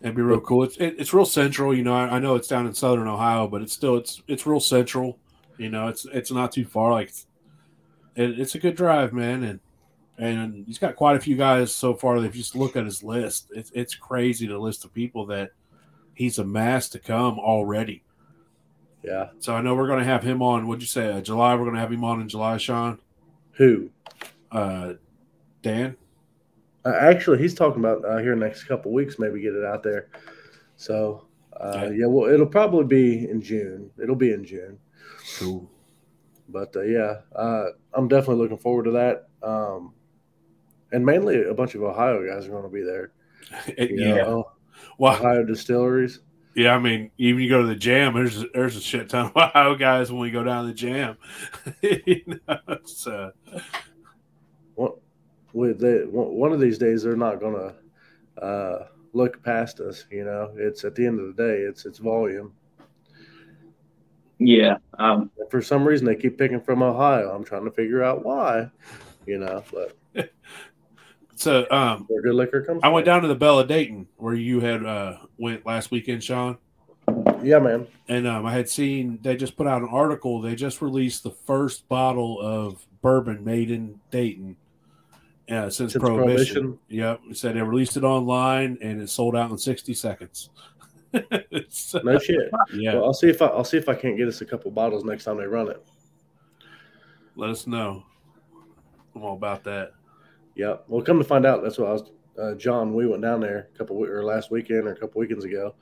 It'd be real cool. It's it, it's real central. You know, I, I know it's down in southern Ohio, but it's still it's it's real central. You know, it's it's not too far. Like it's, it, it's a good drive, man, and and he's got quite a few guys so far. If you just look at his list, it's it's crazy the list of people that he's a mass to come already. Yeah. So I know we're going to have him on. What'd you say? Uh, July. We're going to have him on in July, Sean. Who? Uh, Dan. Uh, actually, he's talking about uh, here next couple weeks, maybe get it out there. So, uh, Okay. yeah, well, it'll probably be in June. It'll be in June. Cool. But uh, yeah, uh, I'm definitely looking forward to that. Um, and mainly a bunch of Ohio guys are going to be there. Yeah. know, Well, Ohio distilleries. yeah. I mean, even you go to the jam. There's there's a shit ton of Ohio guys when we go down the jam. you know, it's, uh, One, with the, one one of these days, they're not going to uh, look past us. You know, it's at the end of the day, it's it's volume. Yeah. Um, for some reason, they keep picking from Ohio. I'm trying to figure out why. You know, but so um, where good liquor comes. I went down to the Bella Dayton where you had uh went last weekend, Sean. Yeah, man. and um, I had seen they just put out an article. They just released the first bottle of bourbon made in Dayton uh, since, Since Prohibition. Prohibition. Yep, it said they released it online and it sold out in sixty seconds. It's- No shit. yeah, Well, I'll see if I, I'll see if I can't get us a couple bottles next time they run it. let us know. I'm all about that. Yeah. Well, come to find out, that's what I was. Uh, John, we went down there a couple or last weekend or a couple weekends ago.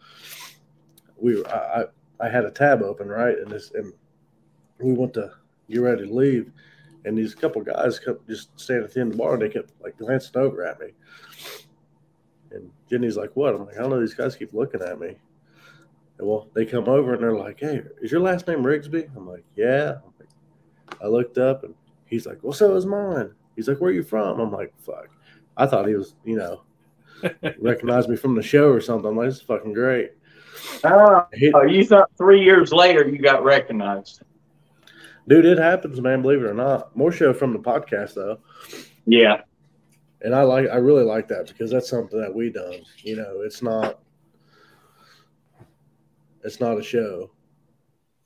We were, I, I I had a tab open right, and this and we went to get ready to leave, and these couple guys kept just standing at the end of the bar, and they kept like glancing over at me. And Jenny's like, "What?" I'm like, "I don't know. These guys keep looking at me." And well, they come over and they're like, "Hey, is your last name Rigsby?" I'm like, "Yeah." I'm like, I looked up and he's like, "Well, so is mine." He's like, "Where are you from?" I'm like, "Fuck." I thought he was, you know, recognized me from the show or something. I'm like, "This is fucking great." Ah, oh, He- you thought three years later you got recognized? dude, it happens, man. Believe it or not. More show from the podcast though, Yeah. and I like, I really like that because that's something that we done. You know, it's not, it's not a show.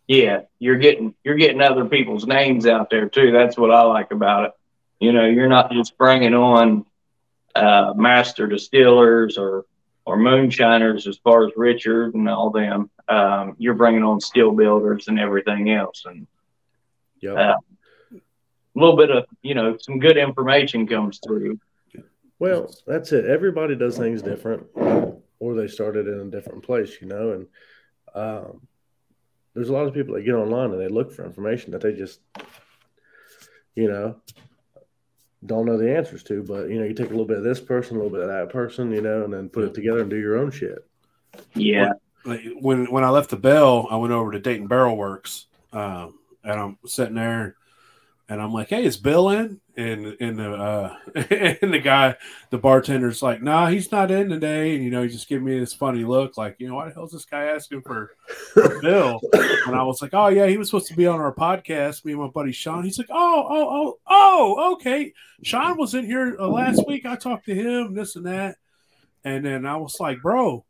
Yeah, you're getting you're getting other people's names out there too. That's what I like about it. You know, you're not just bringing on uh, master distillers or or moonshiners as far as Richard and all them. Um, you're bringing on still builders and everything else, and Yep. Uh, a little bit of you know some good information comes through. Well, that's it. Everybody does things different, or they started in a different place, you know. And um, there's a lot of people that get online and they look for information that they just, you know, don't know the answers to. But you know, you take a little bit of this person, a little bit of that person, you know, and then put it together and do your own shit. Yeah, when when I left the Bell, I went over to Dayton Barrel Works, um, and I'm sitting there, and I'm like, "Hey, is Bill in?" And and the uh, and the guy, the bartender's like, "Nah, he's not in today." And you know, he just gave me this funny look, like, "You know, why the hell's this guy asking for, for Bill?" And I was like, "Oh yeah, he was supposed to be on our podcast." Me and my buddy Sean. He's like, "Oh, oh, oh, oh, okay." Sean was in here uh, last week. I talked to him, this and that, and then I was like, "Bro."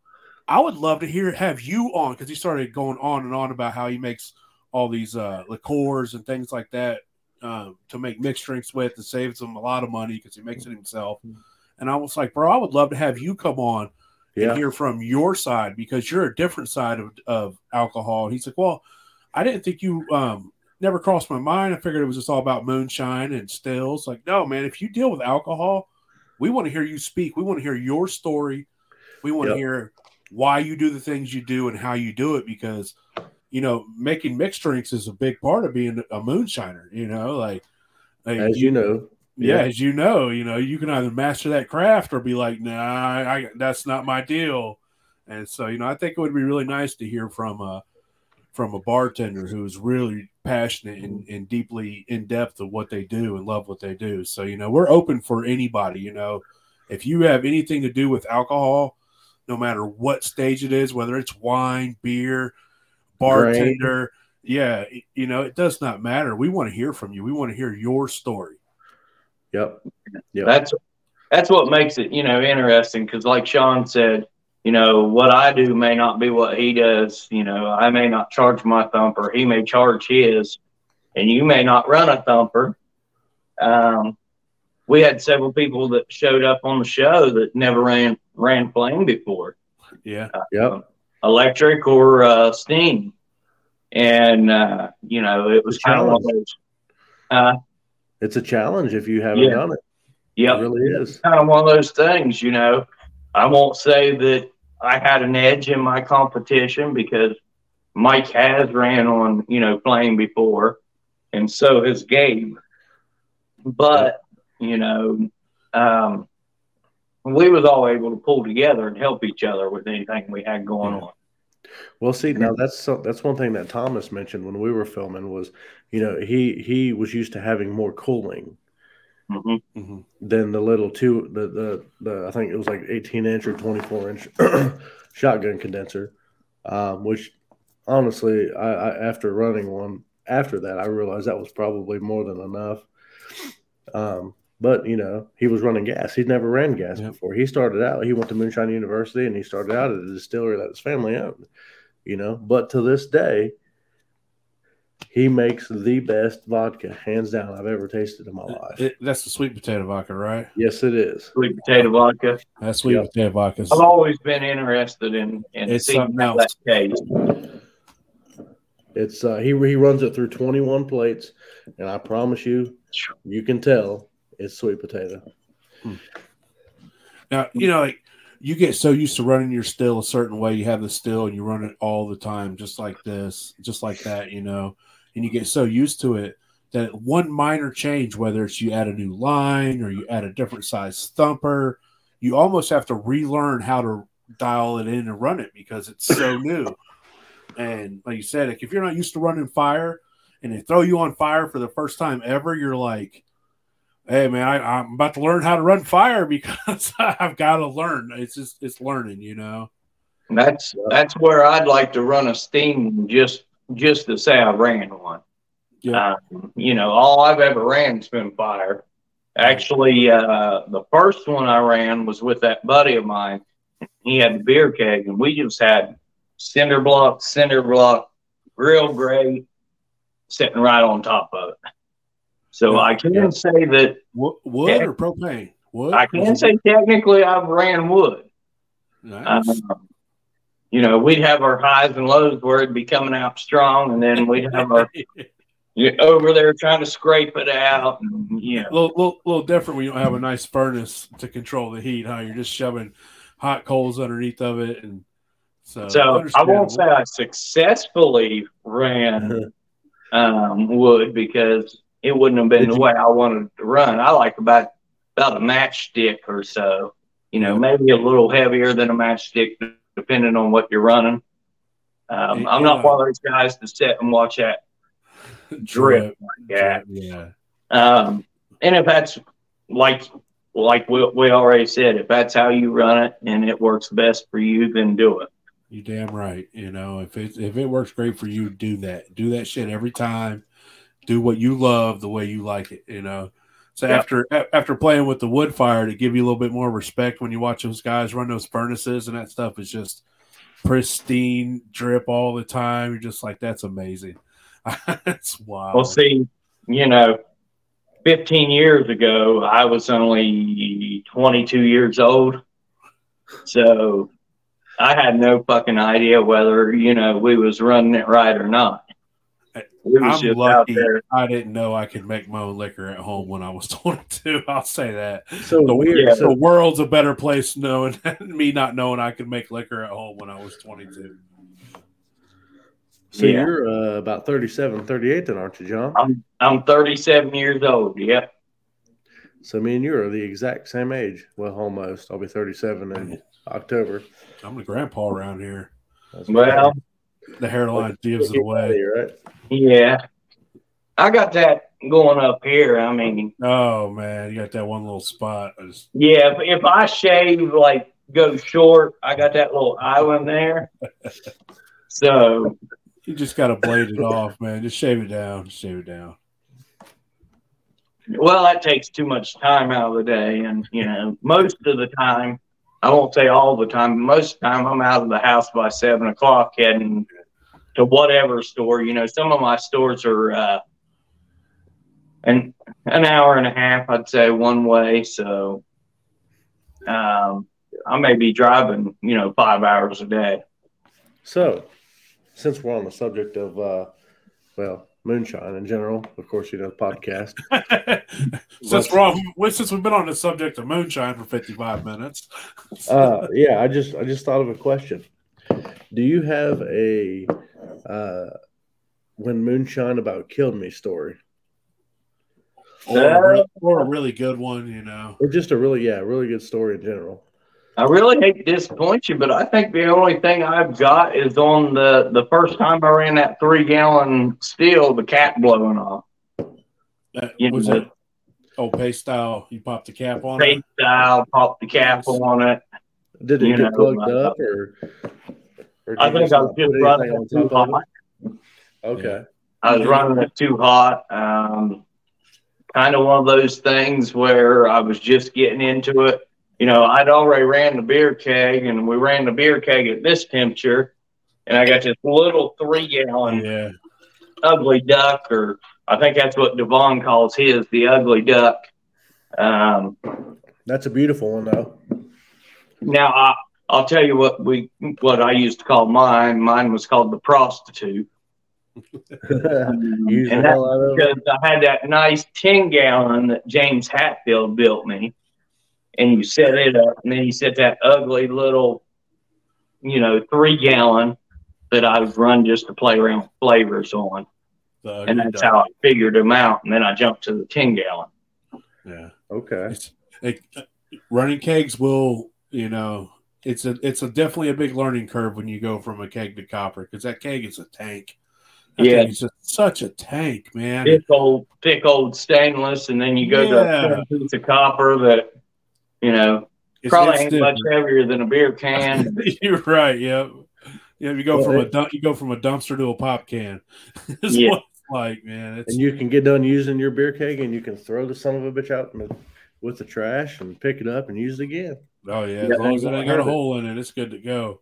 I would love to hear have you on because he started going on and on about how he makes all these uh, liqueurs and things like that uh, to make mixed drinks with and saves him a lot of money because he makes it himself. And I was like, bro, I would love to have you come on and hear from your side because you're a different side of, of alcohol. And he's like, well, I didn't think you um, never crossed my mind. I figured it was just all about moonshine and stills. Like, no, man, if you deal with alcohol, we want to hear you speak. We want to hear your story. We want Yep. to hear why you do the things you do and how you do it because you know making mixed drinks is a big part of being a moonshiner you know like, like as you know, yeah, yeah. as you know you know you can either master that craft or be like nah I, that's not my deal. And so you know i think it would be really nice to hear from a from a bartender who's really passionate and, mm-hmm. and deeply in depth of what they do and love what they do. So you know we're open for anybody you know. If you have anything to do with alcohol no matter what stage it is whether it's wine beer bartender yeah you know it does not matter we want to hear from you we want to hear your story Yep. Yep. that's that's what makes it you know interesting because like Sean said, you know what I do may not be what he does. You know I may not charge my thumper, he may charge his, and you may not run a thumper. Um, we had several people that showed up on the show that never ran ran flame before, Yeah. Yep. Electric or uh, steam, and uh, you know it was kind of one of those. Uh, It's a challenge if you haven't Yeah. done it. yep, It really is. kind of one of those things, you know. I won't say that I had an edge in my competition because Mike has ran on, you know, flame before, and so has Gabe. But, you know, um, we was all able to pull together and help each other with anything we had going on. Well, see, now that's so, that's one thing that Thomas mentioned when we were filming was, you know, he he was used to having more cooling hmm hmm than the little two the the, the I think it was like 18 inch or 24 inch shotgun condenser, um, which honestly, I, I after running one after that, I realized that was probably more than enough. Um, but you know, he was running gas. He'd never ran gas Yep. before. He started out. He went to Moonshine University, and he started out at a distillery that his family owned. You know, but to this day, he makes the best vodka, hands down, I've ever tasted in my life. It, that's the sweet potato vodka, right? yes, it is. Sweet potato vodka. That's sweet Yep. potato vodka. I've always been interested in, in It's seeing something how else. that tastes. It's uh, he he runs it through 21 plates, and I promise you, you can tell it's sweet potato. Now, you know, like you get so used to running your still a certain way, you have the still and you run it all the time, just like this, just like that, you know, and you get so used to it that one minor change, whether it's you add a new line or you add a different size thumper, you almost have to relearn how to dial it in and run it because it's so new. And like you said, like if you're not used to running fire and they throw you on fire for the first time ever, you're like, hey man, I, I'm about to learn how to run fire because I've got to learn. It's just it's learning, you know. That's that's where I'd like to run a steam just just to say I ran one. Yeah. Um, you know, all I've ever ran's been fire. Actually, uh, the first one I ran was with that buddy of mine. He had the beer keg, and we just had cinder block, cinder block, grill grate sitting right on top of it. So Yeah. I can Yeah. say that Wo- wood or propane? Wood. I can say technically I've ran wood. Nice. Um, you know, we'd have our highs and lows where it'd be coming out strong, and then we'd have our you over there trying to scrape it out. And, you know, little, little, little different when you don't have a nice furnace to control the heat, huh? You're just shoving hot coals underneath of it, and so. so I won't say I successfully ran um, wood because it wouldn't have been Did the you- way I wanted to run. I like about about a matchstick or so. You know, maybe a little heavier than a matchstick, depending on what you're running. Um, You I'm not know. one of those guys to sit and watch that drip like that. Yeah. Um, and if that's like like we, we already said, if that's how you run it and it works best for you, then do it. You damn right. You know, if it if it works great for you, do that. Do that shit every time. Do what you love the way you like it. You know. So Yeah. after after playing with the wood fire, to give you a little bit more respect when you watch those guys run those furnaces and that stuff is just pristine drip all the time. You're just like, that's amazing. that's wild. Well, see, you know, 15 years ago, I was only 22 years old. So I had no fucking idea whether, you know, we was running it right or not. We was I'm lucky. I didn't know I could make my own liquor at home when I was 22. I'll say that. So The, weird. yeah, the world's a better place knowing me not knowing I could make liquor at home when I was 22. So Yeah. you're uh, about 37, 38 then, aren't you, John? I'm I'm 37 years old. Yep. So me and you are the exact same age. Well, almost. I'll be 37 in October. I'm the grandpa around here. That's Well, The hairline gives it away. right? yeah. I got that going up here. I mean, Oh man, you got that one little spot. Just- Yeah, if, if I shave like go short, I got that little island there. So you just got to blade it off, man. Just shave it down. Just shave it down. well, that takes too much time out of the day, and you know, most of the time, I won't say all the time, but most of the time, I'm out of the house by seven o'clock, heading to whatever store. You know, some of my stores are, uh, uh, an hour and a half, I'd say, one way. So um, I may be driving, you know, five hours a day. So, since we're on the subject of, uh, well, moonshine in general, of course, you know, the podcast. since we're on, since we've been on the subject of moonshine for fifty-five minutes. uh, yeah, I just I just thought of a question. Do you have a uh, when moonshine about killed me story? Or, or a really good one, you know. Or just a really yeah, really good story in general. I really hate to disappoint you, but I think the only thing I've got is on the the first time I ran that three gallon still, the cap blowing off. That, You was know. it old paste style? You popped the cap on Paint it. style, pop the cap on it. Did it You get know, plugged uh, up or? or I think I was just running it too hot. it? Okay. I was running it too hot. Um, kind of one of those things where I was just getting into it. You know, I'd already ran the beer keg, and we ran the beer keg at this temperature, and I got this little three gallon Yeah, ugly duck, or I think that's what Devon calls his, the ugly duck. Um, That's a beautiful one though. now I, I'll tell you what we what I used to call mine. Mine was called the prostitute. And that hell out of it. because I had that nice 10 gallon that James Hatfield built me. And you set it up, and then you set that ugly little, you know, three gallon that I would run just to play around with flavors on. the And that's duck. how I figured them out. And then I jumped to the 10 gallon. Yeah, Okay. it's it, running kegs will you know it's a it's a definitely a big learning curve when you go from a keg to copper because that keg is a tank. That Yeah. it's such a tank, man. Thick old, thick old stainless. And then you go Yeah. to a piece of copper that, you know, It's- probably ain't much heavier than a beer can. You're right. Yeah, yeah. You go Well, from a it- dump, you go from a dumpster to a pop can. It's Yeah. what it's like, man. It's And you can get done using your beer keg and you can throw the son of a bitch out with the trash and pick it up and use it again. oh yeah, as Yeah, long as it ain't got a have it. hole in it, it's good to go.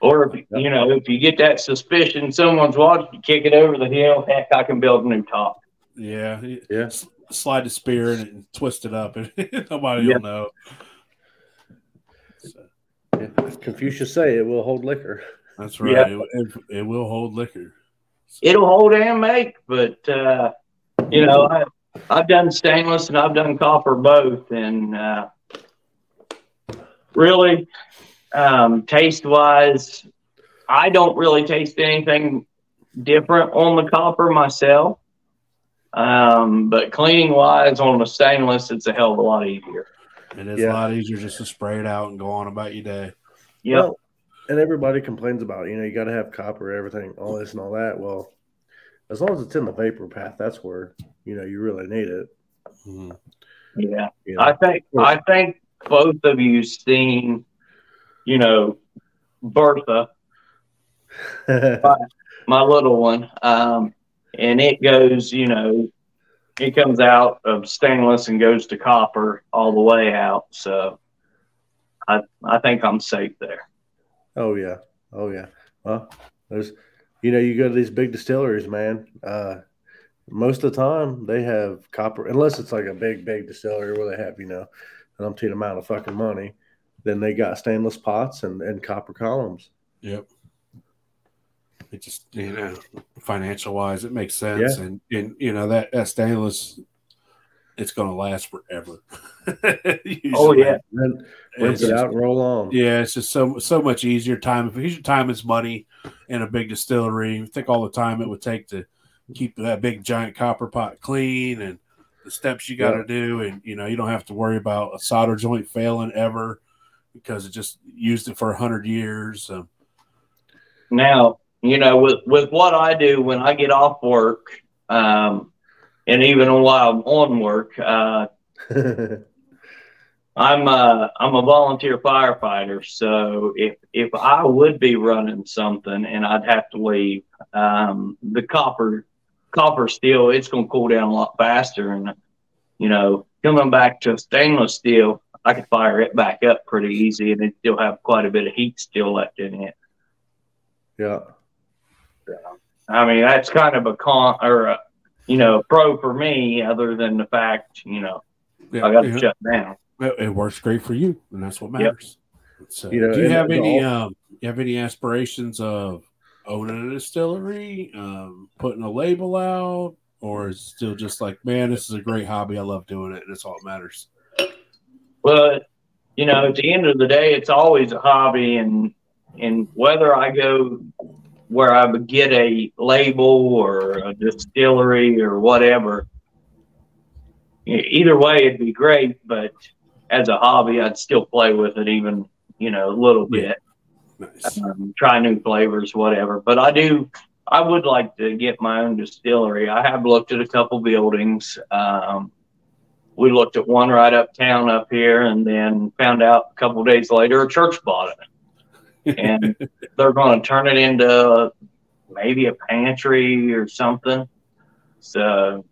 Or if you know, if you get that suspicion someone's watching, you kick it over the hill. Heck, I can build a new top. Yeah, Yeah. S- Slide the spear in it and twist it up, and nobody Yeah. will know. So, Yeah. Confucius say it will hold liquor. that's right. Yeah. It, it, it will hold liquor. It'll hold and make, but uh, you know, I, I've done stainless and I've done copper both, and uh, really, um, taste wise, I don't really taste anything different on the copper myself. Um, but cleaning wise on the stainless, it's a hell of a lot easier. It is Yeah. a lot easier just to spray it out and go on about your day. Yep. Well, and everybody complains about, you know, you got to have copper, everything, all this and all that. Well, as long as it's in the vapor path, that's where, you know, you really need it. Mhm. yeah. You know? I think I think both of you seen, you know, Bertha, my little one, um, and it goes, you know, it comes out of stainless and goes to copper all the way out. So, I I think I'm safe there. oh, yeah. Oh, yeah. Well, there's, you know, you go to these big distilleries, man. Uh, most of the time they have copper, unless it's like a big, big distillery where they have, you know, an umpteen amount of fucking money. Then they got stainless pots and, and copper columns. Yep. It just you know, financial wise, it makes sense, and and you know that that stainless, it's going to last forever. Oh, yeah. Then It's rinse it just- out roll on. Yeah, it's just so so much easier time. If your time is money in a big distillery, think all the time it would take to keep that big giant copper pot clean and the steps you got to Yeah. do, and you know you don't have to worry about a solder joint failing ever because it just used it for a hundred years. So, Now, you know, with with what I do when I get off work, um, and even while I'm on work, uh, I'm uh, I'm a volunteer firefighter, so if if I would be running something and I'd have to leave, um, the copper copper still it's going to cool down a lot faster, and you know coming back to stainless steel, I could fire it back up pretty easy, and it still have quite a bit of heat still left in it. yeah. I mean that's kind of a con or a, you know, pro for me, other than the fact, you know, Yeah, I got to yeah. shut down. It, it works great for you, and that's what Yep. matters. So, You know, do you have the- any um, you have any aspirations of owning a distillery, um, putting a label out, or is it still just like, man, this is a great hobby. I love doing it, and that's all that matters. Well, you know, at the end of the day, it's always a hobby, and and whether I go where I would get a label or a distillery or whatever, either way, it'd be great. But as a hobby, I'd still play with it, even you know, a little bit. Nice. um, try new flavors, whatever. But I do, I would like to get my own distillery. I have looked at a couple buildings. Um, we looked at one right uptown up here, and then found out a couple days later a church bought it, and they're going to turn it into maybe a pantry or something. So,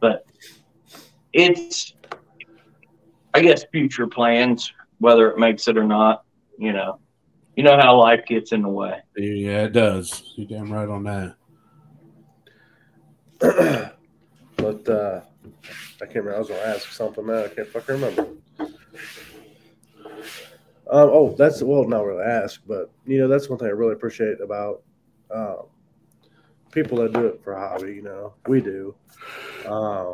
but it's, I guess, future plans, whether it makes it or not. You know, you know how life gets in the way. Yeah, it does. You're damn right on that. but uh, I can't remember. I was going to ask something now. I can't fucking remember. Um, oh, that's well, not really ask, but you know, that's one thing I really appreciate about um, people that do it for hobby. You know, we do. Uh,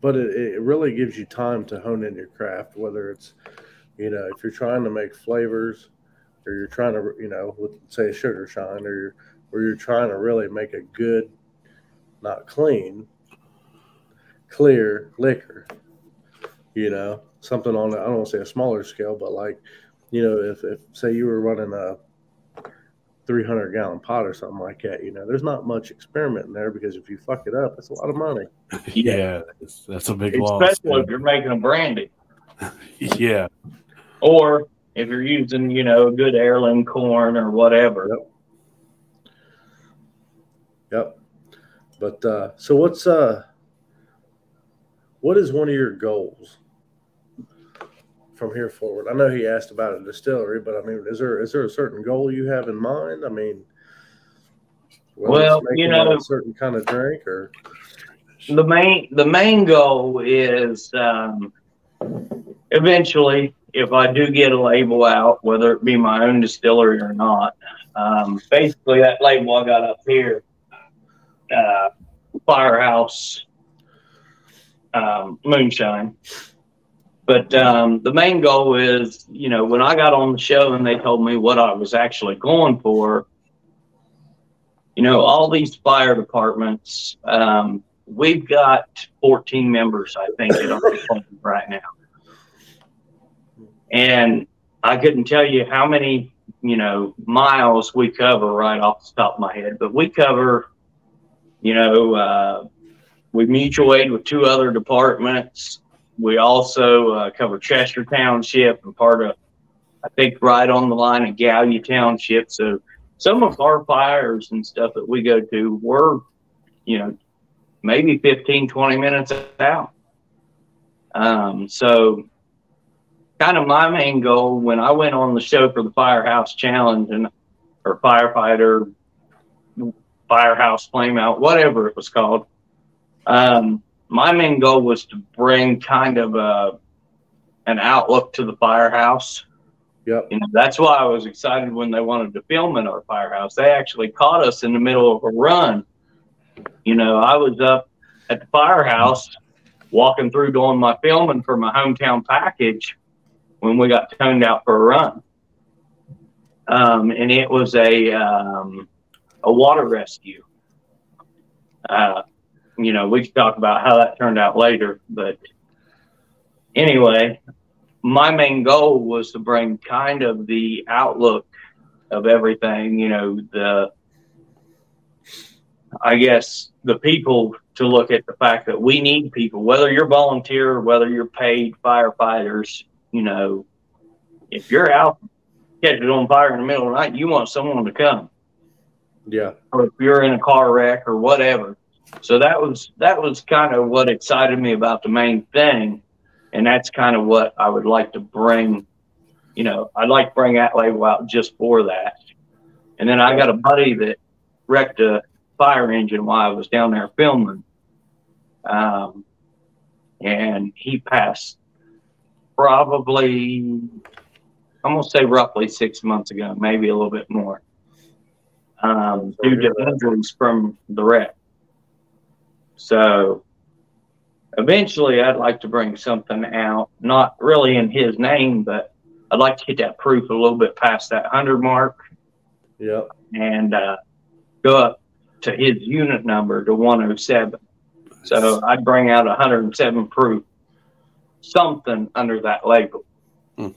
but it, it really gives you time to hone in your craft, whether it's, you know, if you're trying to make flavors or you're trying to, you know, with say a sugar shine or you're, or you're trying to really make a good, not clean, clear liquor, you know, something on, I don't want to say a smaller scale, but like, you know, if, if say you were running a 300 gallon pot or something like that, you know, there's not much experiment in there because if you fuck it up, it's a lot of money. Yeah, that's, that's a big loss. Especially if you're making a brandy, Yeah, or if you're using, you know, good heirloom corn or whatever. Yep. But uh, so what's uh, what is one of your goals from here forward? I know he asked about a distillery, but I mean, is there is there a certain goal you have in mind? I mean, Well, you know- a certain kind of drink or The main the main goal is um, eventually, if I do get a label out, whether it be my own distillery or not, um, basically that label I got up here, uh, Firehouse um, Moonshine. But um, the main goal is, you know, when I got on the show and they told me what I was actually going for, you know, all these fire departments, um, we've got 14 members, I think, right now. And I couldn't tell you how many, you know, miles we cover right off the top of my head, but we cover, you know, uh, we mutual aid with two other departments. We also uh, cover Chester Township and part of, I think, right on the line of Gallia Township. So some of our fires and stuff that we go to, we're, you know, maybe 15, 20 minutes out. Um, so kind of my main goal when I went on the show for the Firehouse Challenge and or firefighter firehouse flame out, whatever it was called. Um, my main goal was to bring kind of a an outlook to the firehouse. yep, You know, that's why I was excited when they wanted to film in our firehouse. They actually caught us in the middle of a run. You know, I was up at the firehouse walking through doing my filming for my hometown package when we got toned out for a run. Um, and it was a um, a water rescue. Uh, you know, we could talk about how that turned out later, but anyway, my main goal was to bring kind of the outlook of everything, you know, the I guess the people to look at the fact that we need people, whether you're volunteer or whether you're paid firefighters, you know, if you're out catching on fire in the middle of the night, you want someone to come yeah, or if you're in a car wreck or whatever. So that was that was kind of what excited me about the main thing, and that's kind of what I would like to bring. You know, I'd like to bring label out just for that. And then I got a buddy that wrecked a fire engine while I was down there filming. Um, and he passed probably, I'm to say roughly six months ago, maybe a little bit more, um, due to injuries from the wreck. So eventually I'd like to bring something out, not really in his name, but I'd like to get that proof a little bit past that 100 mark Yep. and uh, go up to his unit number to 107. So I'd bring out 107 proof, something under that label. Hmm.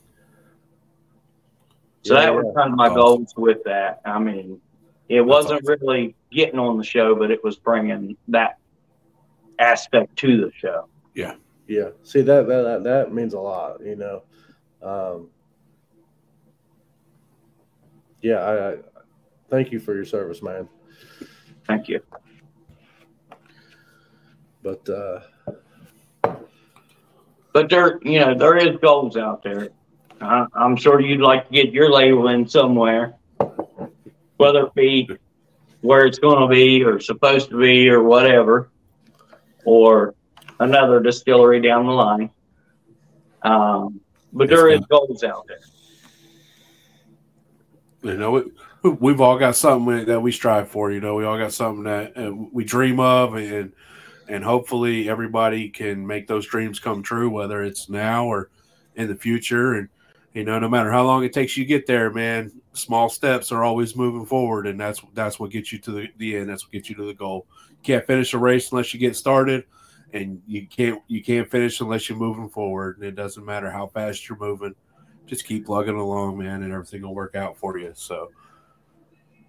So Yeah, that was kind of my Awesome. goals with that. I mean, it wasn't really getting on the show, but it was bringing that aspect to the show. Yeah. Yeah. See that that that, that means a lot, you know. Um, yeah, I, I thank you for your service, man. Thank you. But uh, But there, you know, there is goals out there. I, I'm sure you'd like to get your label in somewhere, whether it be where it's going to be or supposed to be or whatever, or another distillery down the line. Um, but there is goals out there. You know, we, we've all got something that we strive for. You know, we all got something that uh, we dream of, and and hopefully everybody can make those dreams come true, whether it's now or in the future. And you know, no matter how long it takes you to get there, man, small steps are always moving forward, and that's that's what gets you to the, the end. That's what gets you to the goal. You can't finish a race unless you get started, and you can't you can't finish unless you're moving forward. And it doesn't matter how fast you're moving just keep plugging along, man, and everything will work out for you. So,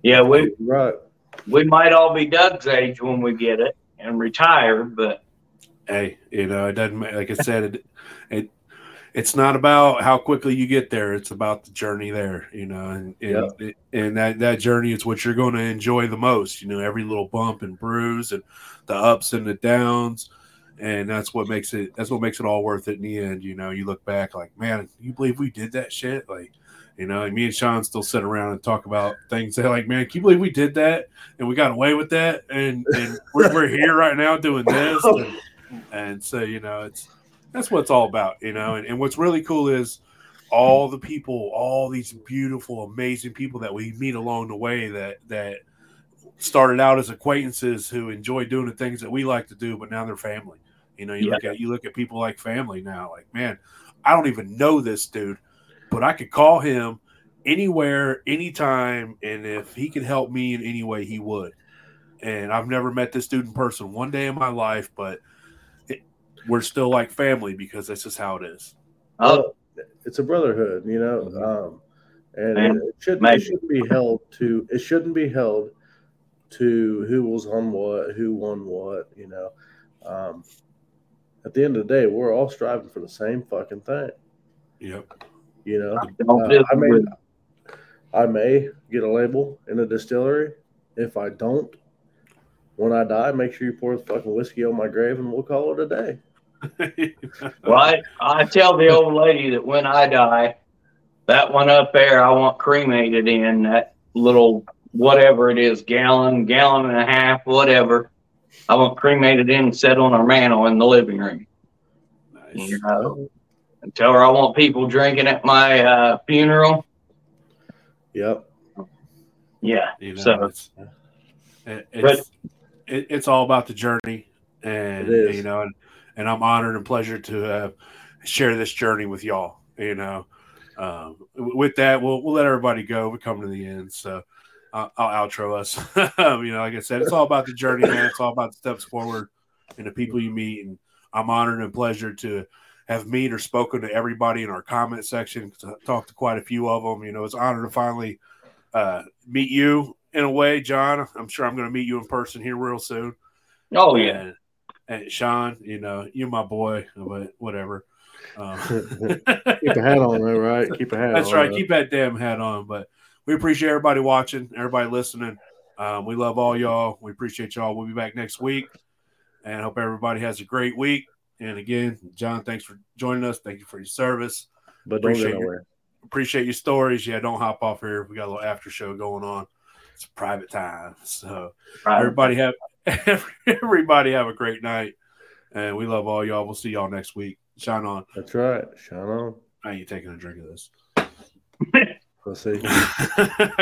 Yeah, we right, we might all be Doug's age when we get it and retire, but hey, you know, it doesn't ma- like I said, it, it it's not about how quickly you get there; it's about the journey there. You know, and and, it, and that that journey is what you're going to enjoy the most. You know, every little bump and bruise, and the ups and the downs. And that's what makes it. That's what makes it all worth it in the end. You know, you look back like, man, you believe we did that shit? Like, you know, and me and Sean still sit around and talk about things. They're like, man, can you believe we did that and we got away with that? And and we're, we're here right now doing this. And, and so, you know, it's that's what it's all about, you know. And, and what's really cool is all the people, all these beautiful, amazing people that we meet along the way that that started out as acquaintances who enjoy doing the things that we like to do, but now they're family. You know, you look at you look at people like family now, like, man, I don't even know this dude, but I could call him anywhere, anytime, and if he could help me in any way, he would. And I've never met this dude in person one day in my life, but we're still like family because that's just how it is. oh, Well, it's a brotherhood, you know, Mhm. um, and Man, it, should it maybe. shouldn't be held to it shouldn't be held to who was on what, who won what, you know. Um, at the end of the day, we're all striving for the same fucking thing, Yep. you know. Uh, I may I may get a label in a distillery. If I don't, when I die, make sure you pour the fucking whiskey on my grave, and we'll call it a day. Well, I, I tell the old lady that when I die, that one up there, I want cremated in that little whatever it is, gallon, gallon and a half, whatever. I want cremated in and set on our mantle in the living room. Nice. You know, and tell her I want people drinking at my uh, funeral. Yep. Yeah. You know, So- it's, it, it's it, it's all about the journey, and It is. you know, and, and I'm honored and pleasure to uh, share this journey with y'all. You know, um, with that, we'll we'll let everybody go. We're coming to the end, so I'll, I'll outro us. you know, like I said, it's all about the journey, man. It's all about the steps forward and the people you meet, and I'm honored and pleasure to have meet or spoken to everybody in our comment section. To talk to quite a few of them. You know, it's an honor to finally uh, meet you in a way, John. I'm sure I'm going to meet you in person here real soon. Oh yeah. And, and Sean, you know, you're my boy, but whatever. Um, Keep a hat on, though, right? Keep a hat that's on. right. though. Keep that damn hat on. But we appreciate everybody watching, everybody listening. Um, we love all y'all. We appreciate y'all. We'll be back next week, and hope everybody has a great week. And again, John, thanks for joining us. Thank you for your service. but don't appreciate get your- Appreciate your stories. Yeah, don't hop off here. We got a little after show going on. It's private time. So Right. everybody have everybody have a great night, and we love all y'all. We'll see y'all next week. Shine on. That's right. Shine on. I ain't taking a drink of this. Let's see.